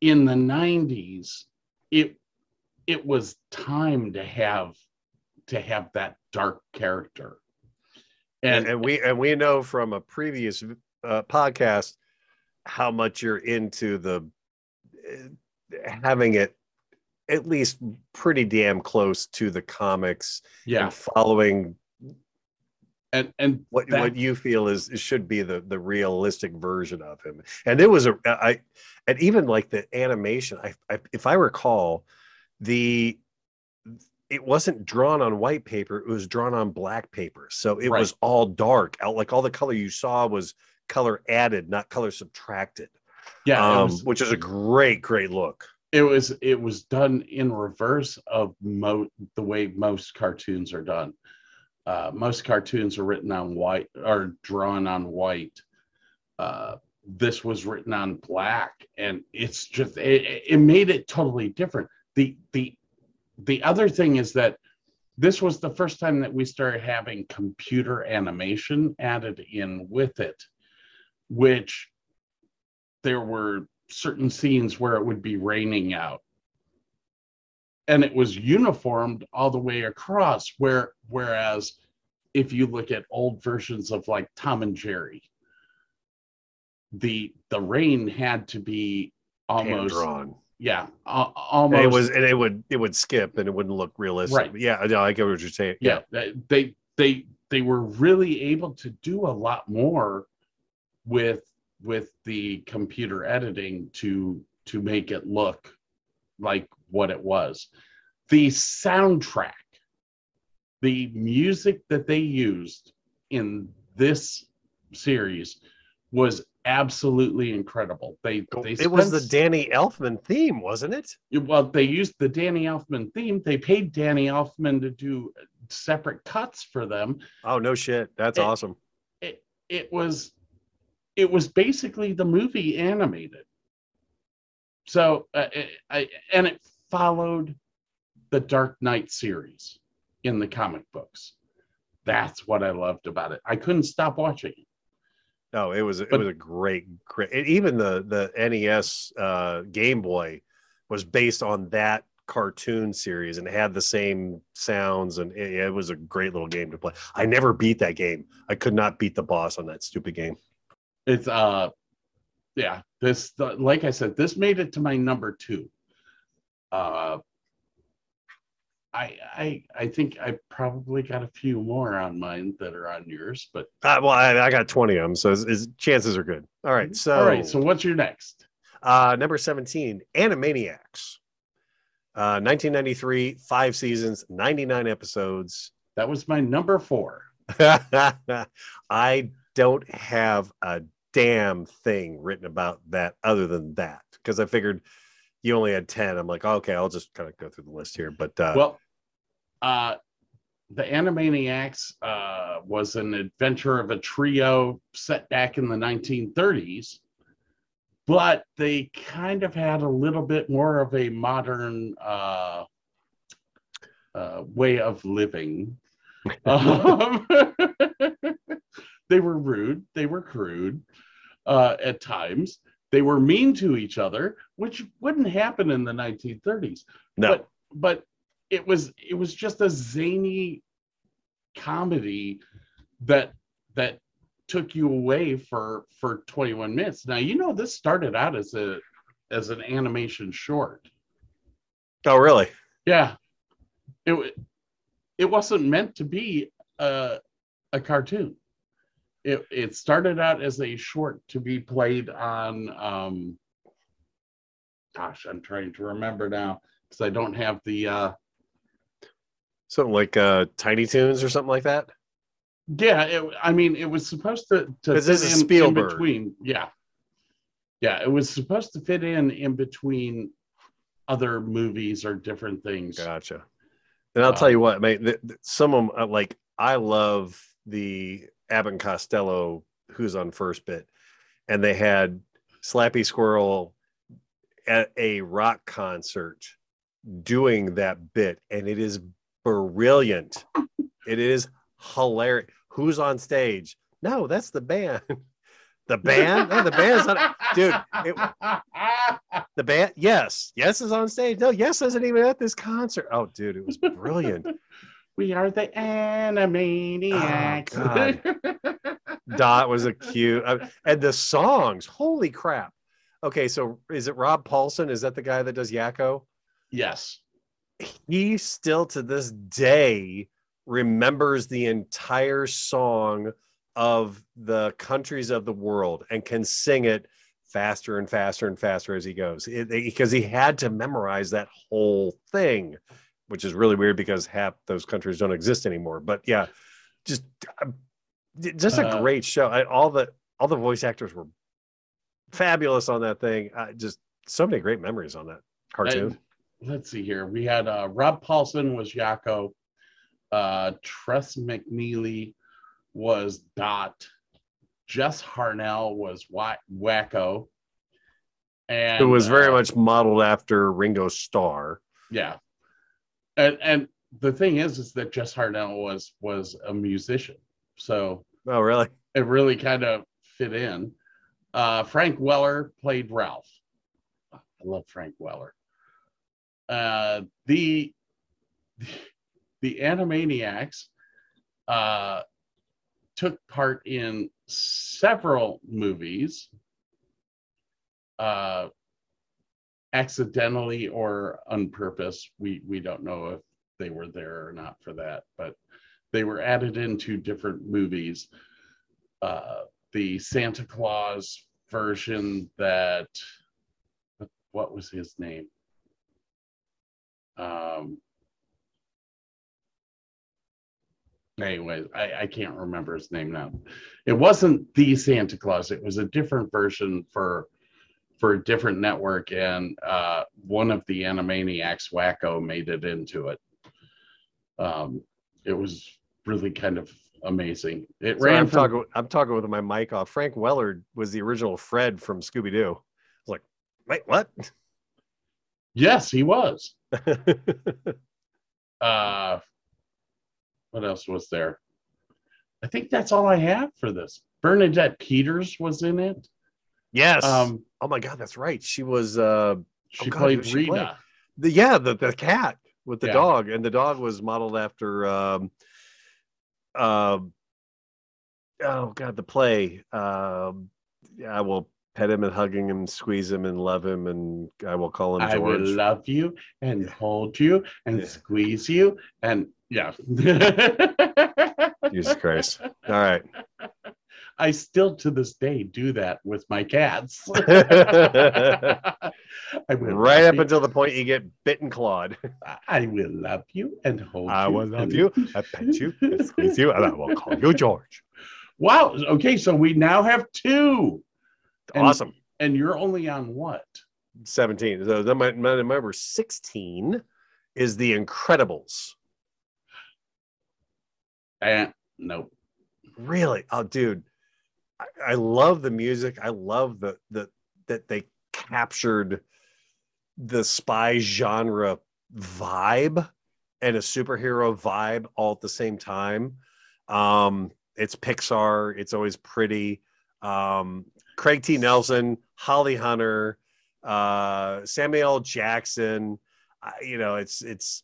in the 90s it it was time to have to have that dark character. And, and, and we and we know from a previous uh, podcast how much you're into the uh, having it at least pretty damn close to the comics yeah. and following and and what that- what you feel is should be the the realistic version of him. And it was a i and even like the animation i, I if i recall the it wasn't drawn on white paper it was drawn on black paper. So it Right. was all dark. Out like all the color you saw was color added not color subtracted. Yeah um, was, which is a great great look. It was it was done in reverse of mo the way most cartoons are done uh most cartoons are written on white or drawn on white. Uh this was written on black and it's just it, it made it totally different. The the the other thing is that this was the first time that we started having computer animation added in with it which there were certain scenes where it would be raining out and it was uniformed all the way across where whereas if you look at old versions of like tom and jerry the the rain had to be almost drawn yeah and almost it was and it would it would skip and it wouldn't look realistic. Right. yeah no, i get what you're saying. Yeah they they they were really able to do a lot more with with the computer editing to to make it look like what it was the soundtrack the music that they used in this series was absolutely incredible they they it was the danny elfman theme wasn't it well, they used the Danny Elfman theme. They paid Danny Elfman to do separate cuts for them. Oh no shit. That's It- awesome. It it was it was basically the movie animated. So uh, I, I and it followed the Dark Knight series in the comic books. That's what I loved about it. I couldn't stop watching it. No, it was it was a great great even the the NES uh Game Boy was based on that cartoon series and it had the same sounds and it, it was a great little game to play. I never beat that game. I could not beat the boss on that stupid game. It's uh yeah, this like I said, this made it to my number two. Uh I I I think I probably got a few more on mine that are on yours, but Uh, well, I, I got 20 of them, so his, his chances are good. All right. So, all right, so what's your next? uh, number 17, Animaniacs. Uh, 1993, five seasons, 99 episodes. That was my number four. I don't have a damn thing written about that other than that because I figured you only had 10. I'm like, okay, I'll just kind of go through the list here. But uh, Well, uh, the Animaniacs uh, was an adventure of a trio set back in the 1930s, but they kind of had a little bit more of a modern uh, uh, way of living. Um, they were rude, they were crude uh, at times. They were mean to each other, which wouldn't happen in the 1930s no, but but it was it was just a zany comedy that that took you away for for 21 minutes now you know this started out as a as an animation short Oh, really? Yeah, it it wasn't meant to be a a cartoon. It it started out as a short to be played on. Um, gosh, I'm trying to remember now because I don't have the. Uh, Something like uh, Tiny Toons or something like that. yeah, it, I mean, it was supposed to to this fit is in, in Spielberg. between. Yeah, yeah, it was supposed to fit in in between other movies or different things. Gotcha. And I'll Uh, tell you what, mate. th- th- some of uh, like I love the Abbott and Costello, who's on first bit, and they had Slappy Squirrel at a rock concert doing that bit, and it is brilliant. it is hilarious. Who's on stage? No, that's the band. the band? No, the band's on. Dude, it- The band, yes, yes is on stage. No, yes isn't even at this concert. Oh, dude, it was brilliant. We are the Animaniacs. Oh, Dot was a cute, uh, and the songs. Holy crap! Okay, so is it Rob Paulsen? Is that the guy that does Yakko? yes. He still to this day remembers the entire song of the countries of the world and can sing it faster and faster and faster as he goes because he had to memorize that whole thing which is really weird because half those countries don't exist anymore but yeah just uh, just a Uh, great show I, all the all the voice actors were fabulous on that thing uh, just so many great memories on that cartoon let's see here. We had uh, Rob Paulsen was Yakko. Uh, Tress MacNeille was Dot. Jess Harnell was Wa- Wakko. And it was very uh, much modeled after ringo starr yeah. And and the thing is, is that Jess Harnell was was a musician, so oh really it really kind of fit in. Uh, Frank Welker played Ralph. I love Frank Welker. Uh, the the Animaniacs uh, took part in several movies, uh, accidentally or on purpose. We we don't know if they were there or not for that, but they were added into different movies uh, the Santa Claus version that what was his name? Um anyways, I, I can't remember his name now. It wasn't the Santa Claus, it was a different version for for a different network, and uh one of the Animaniacs Wakko made it into it. Um it was really kind of amazing. It Sorry, ran I'm from- talking. I'm talking with my mic off. Frank Welker was the original Fred from Scooby Doo. I was like, wait, what? Yes, he was. Uh, what else was there? I think that's all I have for this. Bernadette Peters was in it. Yes. Um, oh my God, that's right. She was uh, she God, played she Rita. played? the yeah the the cat with the Yeah. dog, and the dog was modeled after um, um, oh God, the play. Um, I will pet him and hug him and squeeze him and love him, and I will call him George. I will love you and hold you and Yeah. squeeze you and yeah. Jesus Christ! All right. I still to this day do that with my cats. I will right up you. until the point you get bit and clawed. I will love you and hold I you. will love you, I pet you, I squeeze you, and I will call you George. Wow. Okay, so we now have two. And- Awesome. And you're only on what? 17. So then my, my number 16 is The Incredibles. And nope. Really? Oh, dude. I, love the music. I love the the that they captured the spy genre vibe and a superhero vibe all at the same time. Um, it's Pixar, it's always pretty. Um, Craig T. Nelson, Holly Hunter, uh, Samuel Jackson. You know, it's it's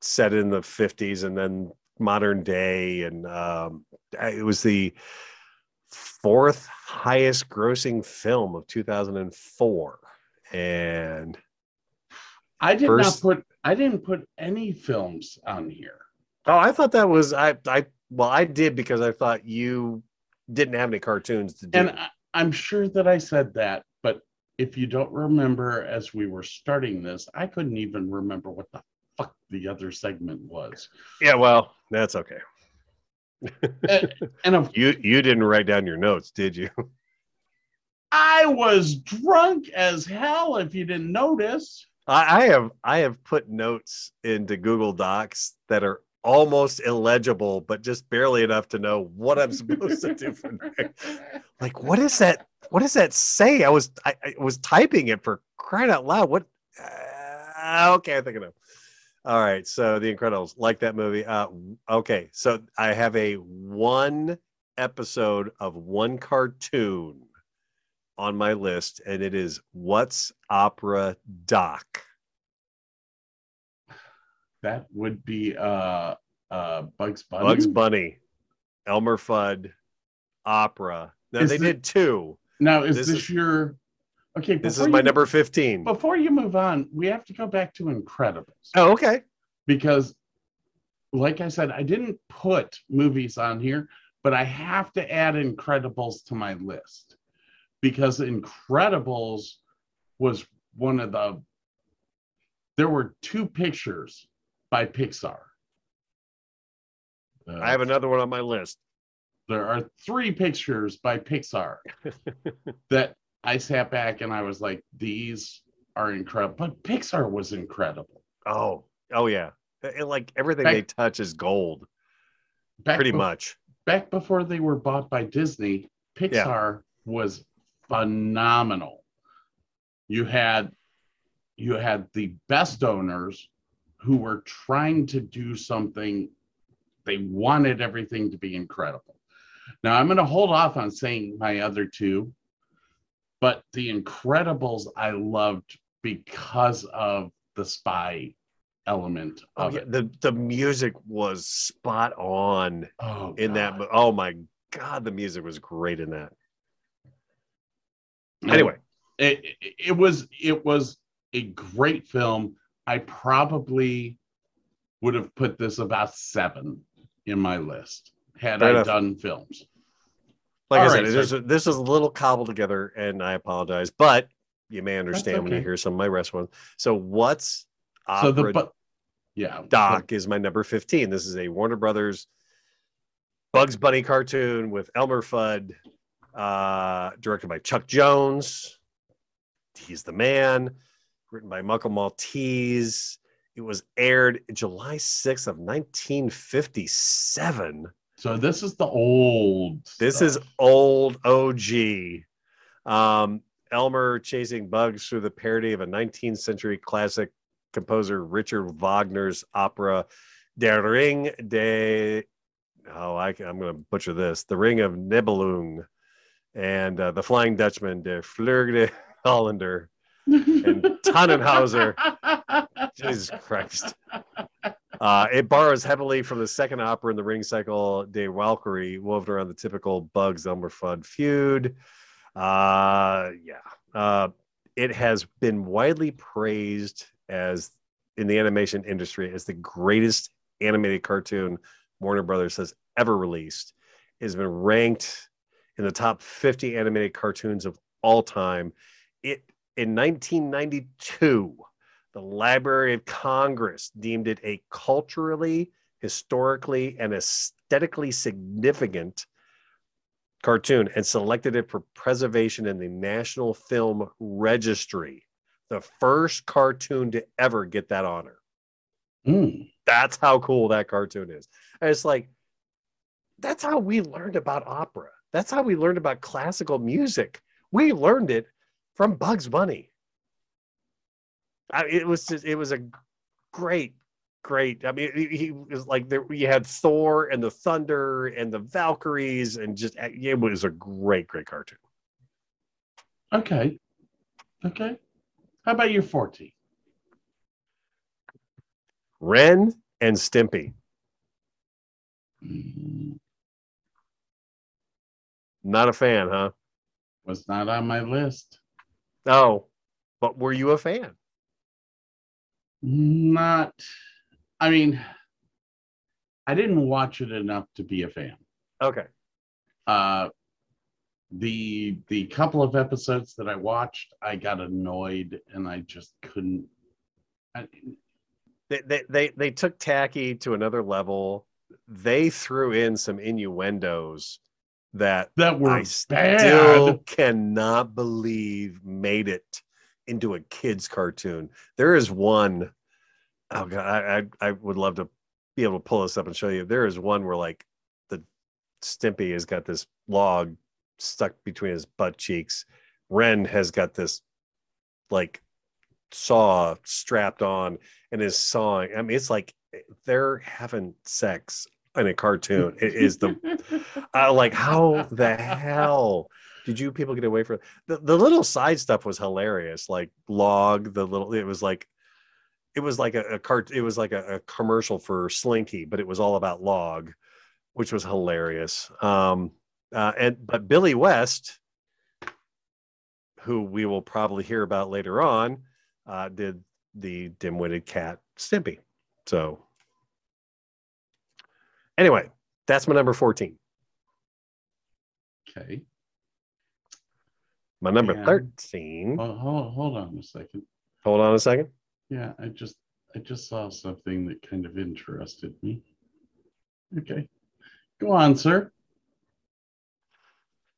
set in the 50s and then modern day and um, it was the fourth highest grossing film of 2004 and I did First- not put I didn't put any films on here. Oh, I thought that was I I well I did because I thought you didn't have any cartoons to do. And I, I'm sure that I said that, but if you don't remember as we were starting this, I couldn't even remember what the fuck the other segment was. yeah, well, that's okay. And of, You you didn't write down your notes, did you? I was drunk as hell if you didn't notice. I, I have I have put notes into Google Docs that are almost illegible, but just barely enough to know what I'm supposed to do from there. Like, what is that? What does that say? I was I, I was typing it for crying out loud. What? Uh, okay, I think I know. All right, so The Incredibles, like that movie. Uh, okay, so I have a one episode of one cartoon on my list, and it is What's Opera Doc. That would be uh uh Bugs Bunny. Bugs Bunny, Elmer Fudd, Opera. Now Is they the- did two. Now is This this, is- your okay? This is my you- number 15. Before you move on, we have to go back to Incredibles. Oh, okay. because like I said, I didn't put movies on here, but I have to add Incredibles to my list because Incredibles was one of the there were two pictures by Pixar. Uh, I have another one on my list. there are three pictures by Pixar that I sat back and I was like, these are incredible. But Pixar was incredible. Oh, oh yeah. And like everything Back- they touch is gold, pretty bef- much. back before they were bought by Disney, Pixar was phenomenal. You had you had the best owners who were trying to do something they wanted everything to be incredible. Now I'm going to hold off on saying my other two, but the Incredibles I loved because of the spy element Oh, of yeah. it. The the music was spot on Oh, in that. God. mo- Oh my god, the music was great in that. Anyway, it, it, it was it was a great film. I probably would have put this about seven in my list had Fair I enough. done films. Like I all said, right, is, this is a little cobbled together, and I apologize, but you may understand when you hear some of my rest ones. So, what's So opera the but yeah, Doc is my number 15. This is a Warner Brothers Bugs Bunny cartoon with Elmer Fudd, uh, directed by Chuck Jones. He's the man, written by Michael Maltese. It was aired July 6th of 1957. So this is the old. This stuff. is old OG. Um, Elmer chasing bugs through the parody of a 19th century classic composer Richard Wagner's opera Der Ring de oh I, am going to butcher this The Ring of Nibelung and uh, The Flying Dutchman Der Fleur de Hollander and Tannenhauser Jesus Christ. Uh, it borrows heavily from the second opera in the Ring Cycle, De Valkyrie, woven around the typical Bugs Elmer Fudd feud. Uh, yeah. Uh, it has been widely praised as in the animation industry as the greatest animated cartoon Warner Brothers has ever released. It has been ranked in the top 50 animated cartoons of all time. It in 1992 the Library of Congress deemed it a culturally, historically, and aesthetically significant cartoon and selected it for preservation in the National Film Registry. The first cartoon to ever get that honor. Mm. That's how cool that cartoon is. And it's like, that's how we learned about opera. That's how we learned about classical music. We learned it from Bugs Bunny. I, it was just, it was a great, great. I mean, he, was like there. We had Thor and the Thunder and the Valkyries, and just it was a great, great cartoon. Okay. Okay. How about your 14? Ren and Stimpy. Mm, Not a fan, huh? Was not on my list. No, but were you a fan? Not, I mean, I didn't watch it enough to be a fan. Okay. Uh, the the couple of episodes that I watched, I got annoyed and I just couldn't. I, They, they they they took tacky to another level. They threw in some innuendos that that were I bad. still cannot believe made it into a kids cartoon. There is one oh god, I, I I would love to be able to pull this up and show you. There is one where like the Stimpy has got this log stuck between his butt cheeks. Ren has got this like saw strapped on and is sawing. I mean, it's like they're having sex in a cartoon. It is the uh, like how the hell did you people get away from the, the little side stuff was hilarious like log the little it was like it was like a, a cart it was like a, a commercial for slinky but it was all about log which was hilarious. Um uh, and but billy west who we will probably hear about later on uh did the dim-witted cat stimpy. So anyway that's my number 14 okay. My number Yeah. 13. Well, hold, hold on a second. Hold on a second. Yeah, I just I just saw something that kind of interested me. Okay. Go on, sir.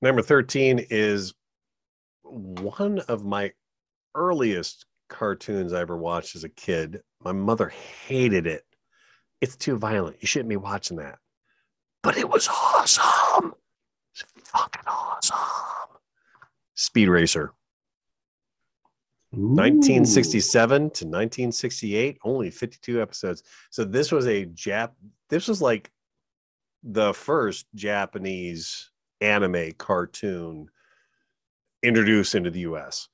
Number 13 is one of my earliest cartoons I ever watched as a kid. My mother hated it. It's too violent. You shouldn't be watching that. But it was awesome. It's fucking awesome. Speed Racer. 1967 to 1968, only 52 episodes. So this was a Jap. This was like the first Japanese anime cartoon introduced into the U.S.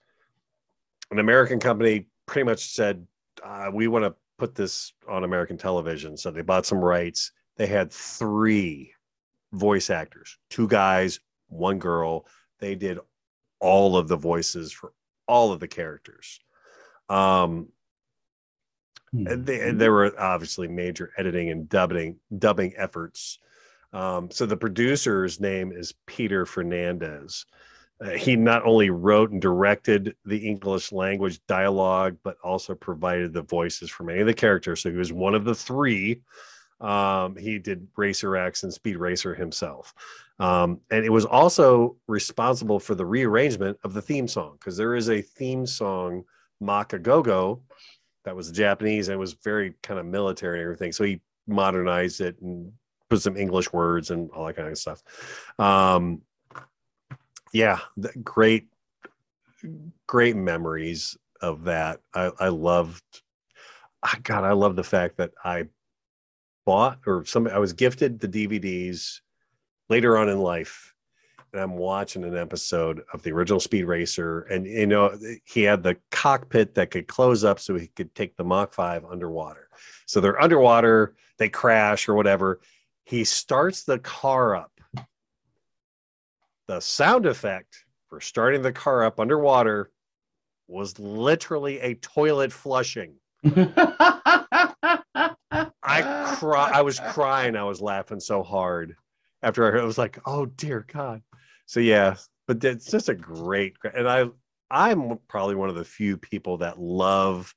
An American company pretty much said, uh, "We want to put this on American television." So they bought some rights. They had three voice actors, two guys, one girl. They did all of the voices for all of the characters. Um, and they, and there were obviously major editing and dubbing dubbing efforts. Um, so the producer's name is Peter Fernandes. Uh, he not only wrote and directed the English language dialogue, but also provided the voices for many of the characters. So he was one of the three. Um, he did Racer X and Speed Racer himself. Um, and it was also responsible for the rearrangement of the theme song because there is a theme song, Maka Gogo, that was Japanese and was very kind of military and everything. So he modernized it and put some English words and all that kind of stuff. Um, yeah, great, great memories of that. I, I loved, ah, God, I love the fact that I bought or some I was gifted the DVDs later on in life. And I'm watching an episode of the original Speed Racer, and you know he had the cockpit that could close up so he could take the Mach 5 underwater. So they're underwater, they crash or whatever. He starts the car up. The sound effect for starting the car up underwater was literally a toilet flushing. I cry. I was crying. I was laughing so hard after I heard. I was like, "Oh dear God!" So yeah, but it's just a great. And I, I'm probably one of the few people that love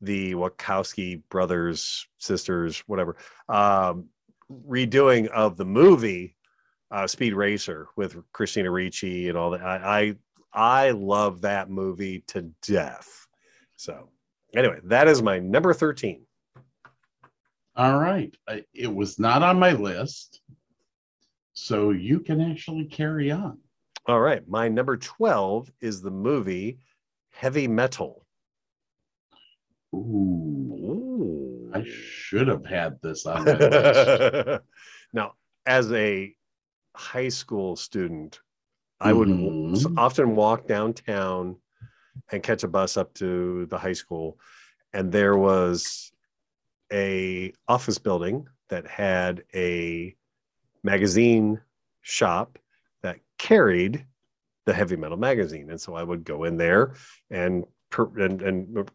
the Wachowski brothers, sisters, whatever, um, redoing of the movie uh, Speed Racer with Christina Ricci and all that. I, I I love that movie to death. So anyway, that is my number thirteen. All right. I, it was not on my list. So you can actually carry on. All right, my number 12 is the movie Heavy Metal. Ooh. Ooh. I should have had this on my list. now, as a high school student, I would Mhm. often walk downtown and catch a bus up to the high school, and there was a office building that had a magazine shop that carried the heavy metal magazine, and so I would go in there and and and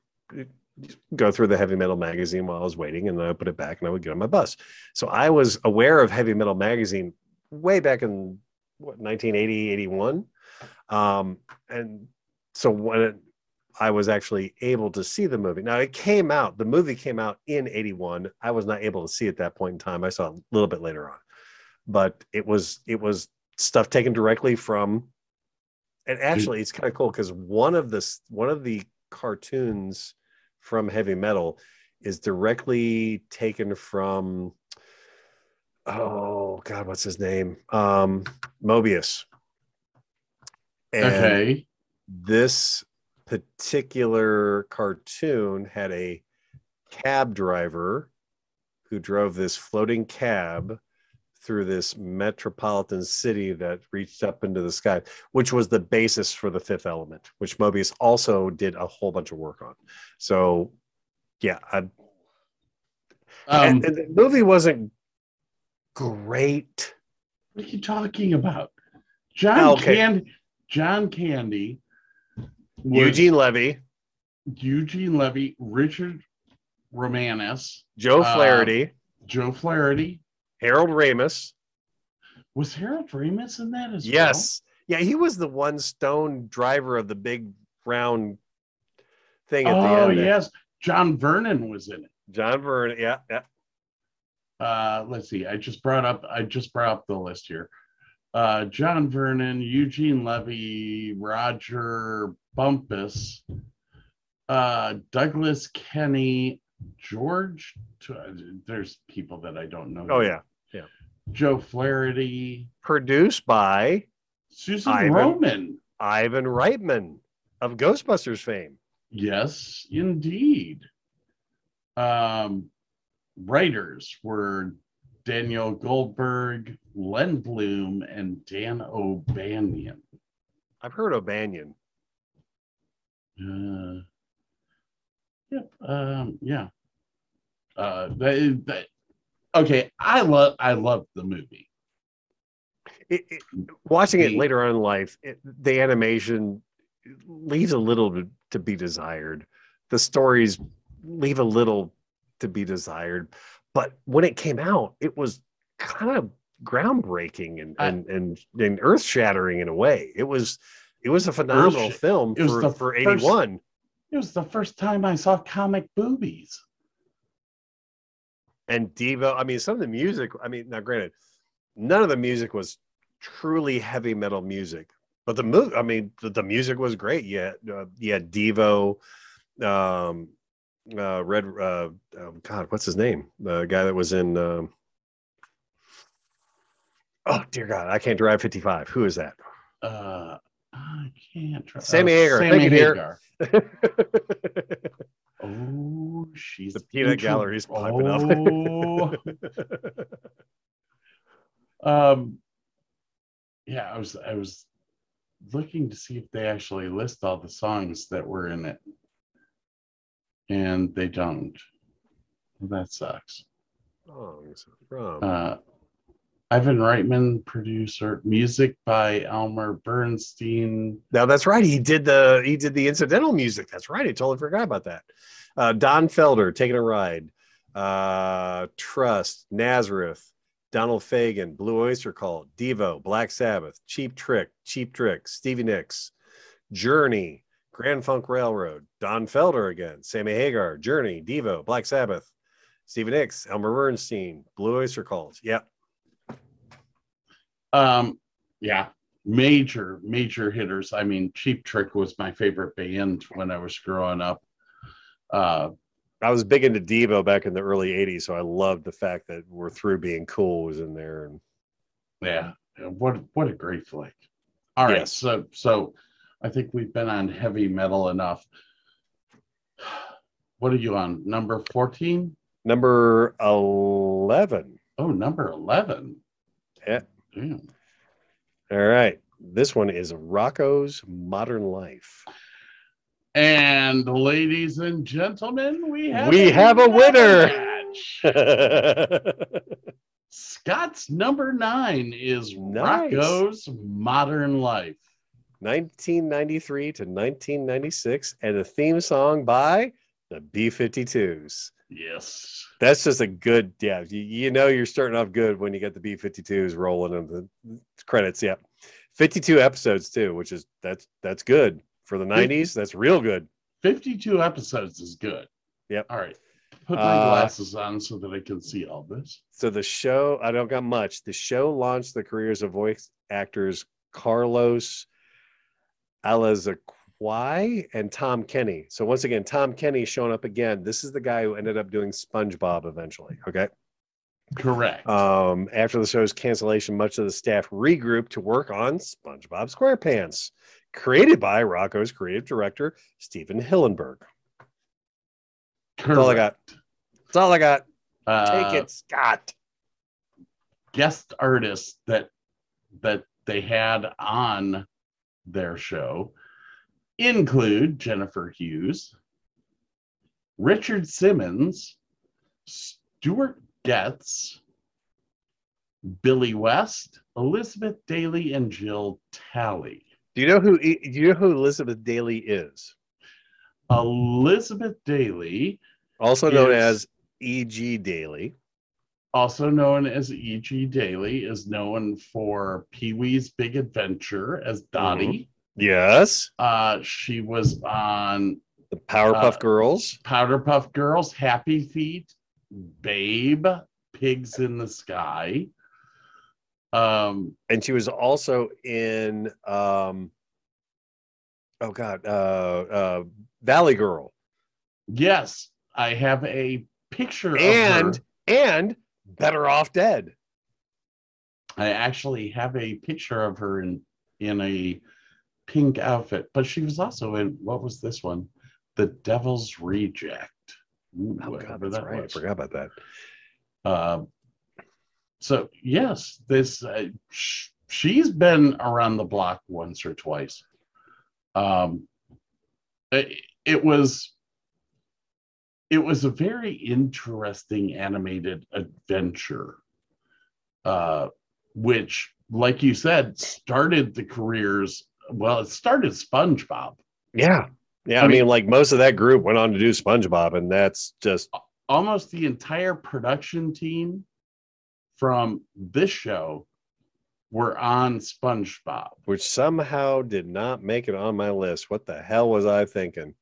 go through the heavy metal magazine while I was waiting, and then I put it back, and I would get on my bus. So I was aware of heavy metal magazine way back in what 1980, 81, um, and so when it, I was actually able to see the movie. Now it came out. The movie came out in '81. I was not able to see it at that point in time. I saw it a little bit later on, but it was it was stuff taken directly from. And actually, it's kind of cool because one of the one of the cartoons from Heavy Metal is directly taken from. Oh God, what's his name? Um, Moebius. And okay. this particular cartoon had a cab driver who drove this floating cab through this metropolitan city that reached up into the sky, which was the basis for the fifth element, which Moebius also did a whole bunch of work on. So, yeah, I, Um, and, and the movie wasn't great. what are you talking about? John Oh, okay. Candy. John Candy. Eugene Levy, Eugene Levy, Richard Romanus, Joe Uh, Flaherty, Joe Flaherty. Harold Ramis. Was Harold Ramis in that as Yes. Yeah, he was the one stone driver of the big round thing at well? the Oh end. there. yes, John Vernon was in it. John Vernon. Yeah, yeah. Uh, let's see. I just brought up. I just brought up the list here. Uh, John Vernon, Eugene Levy, Roger Bumpass, uh, Douglas Kenney, George. There's people that I don't know. Oh yeah. Yeah. Joe Flaherty, Produced by Susan Ivan. Roman. Ivan Reitman of Ghostbusters fame. Yes, indeed. Um, writers were Daniel Goldberg, Len Blum, and Dan O'Bannon. I've heard O'Bannon. Uh, yep. Um, yeah. Uh, that, that, okay. I love. I love the movie. It, it, watching it later on in life, it, the animation leaves a little to, to be desired. The stories leave a little to be desired. But when it came out, it was kind of groundbreaking and I- and and, and earth shattering in a way. It was it was a phenomenal Earth- film it was for, the for first- 81. It was the first time I saw comic boobies. and Devo. I mean, some of the music. I mean, now granted, none of the music was truly heavy metal music, but the movie. I mean, the, the music was great. Yeah, uh, yeah, Devo, um, uh, Red. Uh, oh God, what's his name? The guy that was in. Um, oh dear God, I can't drive fifty five. Who is that? Uh, I can't try. Sammy uh, Hagar. Sammy. Hagar. Oh, she's the peanut gallery's popping Oh. up. um, yeah, I was I was looking to see if they actually list all the songs that were in it, and they don't. That sucks. Songs from Uh, Ivan Reitman, producer, music by Elmer Bernstein. Now that's right. He did the he did the incidental music. That's right. I totally forgot about that. Uh, Don Felder taking a ride. Uh, Trust, Nazareth, Donald Fagen, Blue Oyster Cult, Devo, Black Sabbath, Cheap Trick, Cheap Trick, Stevie Nicks, Journey, Grand Funk Railroad, Don Felder again, Sammy Hagar, Journey, Devo, Black Sabbath, Stevie Nicks, Elmer Bernstein, Blue Oyster Cult. Yep. Um, yeah, major, major hitters. I mean, Cheap Trick was my favorite band when I was growing up. Uh, I was big into Devo back in the early 80s, so I loved the fact that We're Through Being Cool was in there. And yeah, what what a great flick. All right, Yes. so so I think we've been on heavy metal enough. What are you on? Number 14? number 11. Oh, number 11. Yeah. Damn. All right. This one is Rocko's Modern Life. And ladies and gentlemen, we have We have a winner. Scott's number nine is Nice. Rocko's Modern Life. 1993 to 1996, and a theme song by The B 52s. Yes. That's just a good, yeah. You, you know, you're starting off good when you get the B 52s rolling in the credits. Yeah. 52 episodes too, which is that's that's good for the 90s. That's real good. 52 episodes is good. Yep. All right. Put my Uh, glasses on so that I can see all this. So the show, I don't got much. The show launched the careers of voice actors Carlos Alazraqui and Tom Kenny. So once again, Tom Kenny showing up again. This is the guy who ended up doing SpongeBob eventually. Okay. Correct. Um, after the show's cancellation, much of the staff regrouped to work on SpongeBob SquarePants, created by Rocko's creative director Stephen Hillenburg. That's all I got. That's all I got. Uh, Take it, Scott. guest artists that that they had on their show include Jennifer Hughes, Richard Simmons, Stuart Getz, Billy West, Elizabeth Daily, and Jill Talley. Do you know who? Do you know who Elizabeth Daily is? Elizabeth Daily, Also known Is- as E.G. Daily. also known as E.G. Daily, is known for Pee Wee's Big Adventure as Dottie. Mm-hmm. Yes. Uh, she was on The Powerpuff Uh, Girls. Powder Puff Girls, Happy Feet, Babe, Pigs in the Sky. Um, And she was also in um oh god, uh uh Valley Girl. yes, I have a picture And of her. and Better Off Dead. I actually have a picture of her in in a pink outfit, but she was also in what was this one? The Devil's Reject. Ooh, Oh god, that's that right. I forgot about that. Um, so yes, this uh, sh- she's been around the block once or twice. Um, it, it was it was a very interesting animated adventure, uh, which, like you said, started the careers. Well, it started SpongeBob. Yeah. Yeah, I, I mean, mean- like most of that group went on to do SpongeBob, and that's just Almost the entire production team from this show were on SpongeBob. which somehow did not make it on my list. What the hell was I thinking?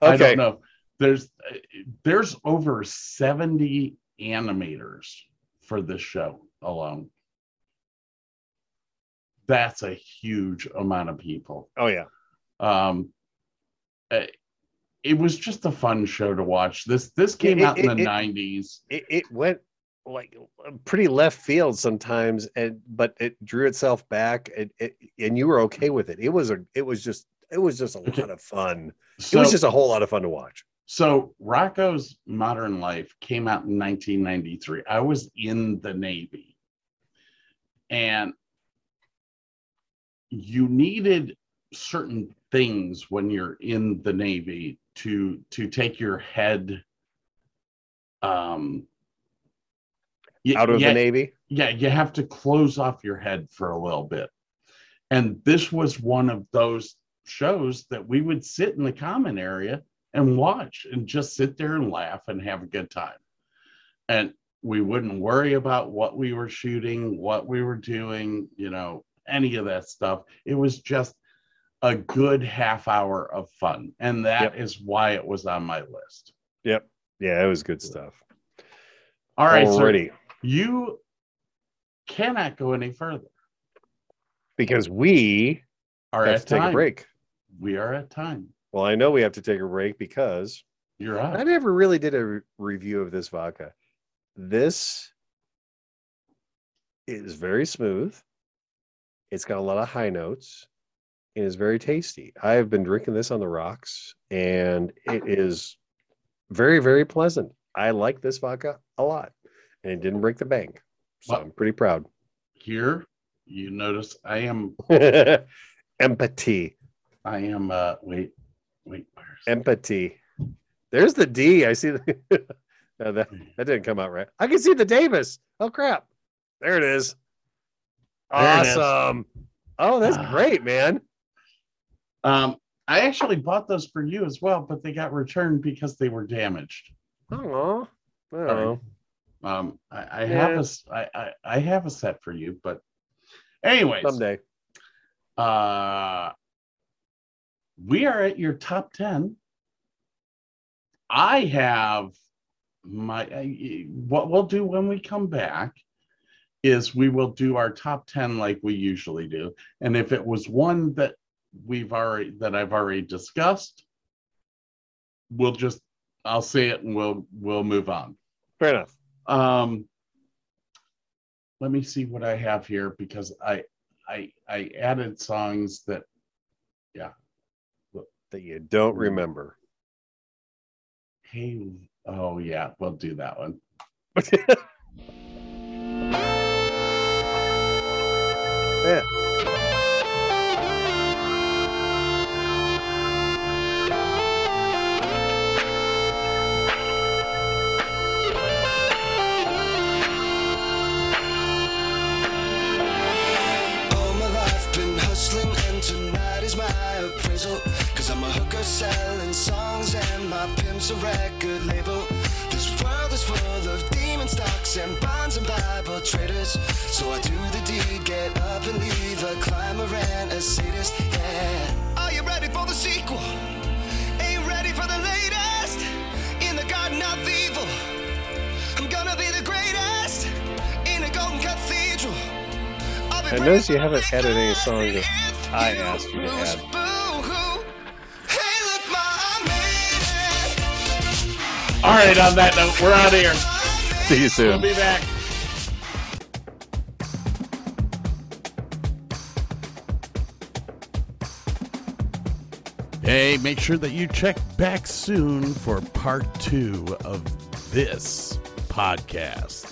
I don't know. There's there's over 70 animators for this show alone. That's a huge amount of people. Oh yeah. Um uh, it was just a fun show to watch. This this came It- out in the 90s. It, it went like pretty left field sometimes, and but it drew itself back, and it, and you were okay with it. It was a it was just it was just a lot of fun. It was just a whole lot of fun to watch. so Rocko's Modern Life came out in 1993. I was in the Navy. And you needed certain things when you're in the Navy to to take your head um Out of the Navy. yeah, you have to close off your head for a little bit. And this was one of those shows that we would sit in the common area and watch and just sit there and laugh and have a good time. And we wouldn't worry about what we were shooting, what we were doing, you know, any of that stuff. It was just a good half hour of fun. And that is why it was on my list. Yep. Yeah, it was good stuff. All right. So Already. you cannot go any further. because we Are have at to take time. a break. We are at time. Well, I know we have to take a break because You're on. I never really did a re- review of this vodka. This is very smooth. It's got a lot of high notes. And It is very tasty. I have been drinking this on the rocks and it is very, very pleasant. I like this vodka a lot and it didn't break the bank. So Well- I'm pretty proud. Here, you notice I am Empathy. I am uh wait, wait, where's Empathy. There's the D. I see the No, that, that didn't come out right. I can see the Davis. Oh crap. There it is. There it is. Awesome. Oh, that's Ah. great, man. um I actually bought those for you as well, but they got returned because they were damaged. Oh, oh. Um, I, I have a Yeah. I, I, I have a set for you, but anyways, someday. uh, we are at your top ten. I have my what we'll do when we come back is we will do our top 10 like we usually do and if it was one that we've already that i've already discussed we'll just i'll say it and we'll we'll move on Fair enough. um let me see what i have here because i i i added songs that yeah. That you don't remember. hey oh yeah we'll do that one appraisal. Cause I'm a hooker selling songs and my pimp's a record label world is full of demon stocks and bonds and Bible traders So I do the deed, get up and leave a climber and a sadist, yeah Are you ready for the sequel? Are you ready for the latest? In the garden of evil I'm gonna be the greatest in a golden cathedral I notice you haven't added any songs that I asked you to add. All right on that note we're out of here See you soon. we'll be back Hey, make sure that you check back soon for part two of this podcast.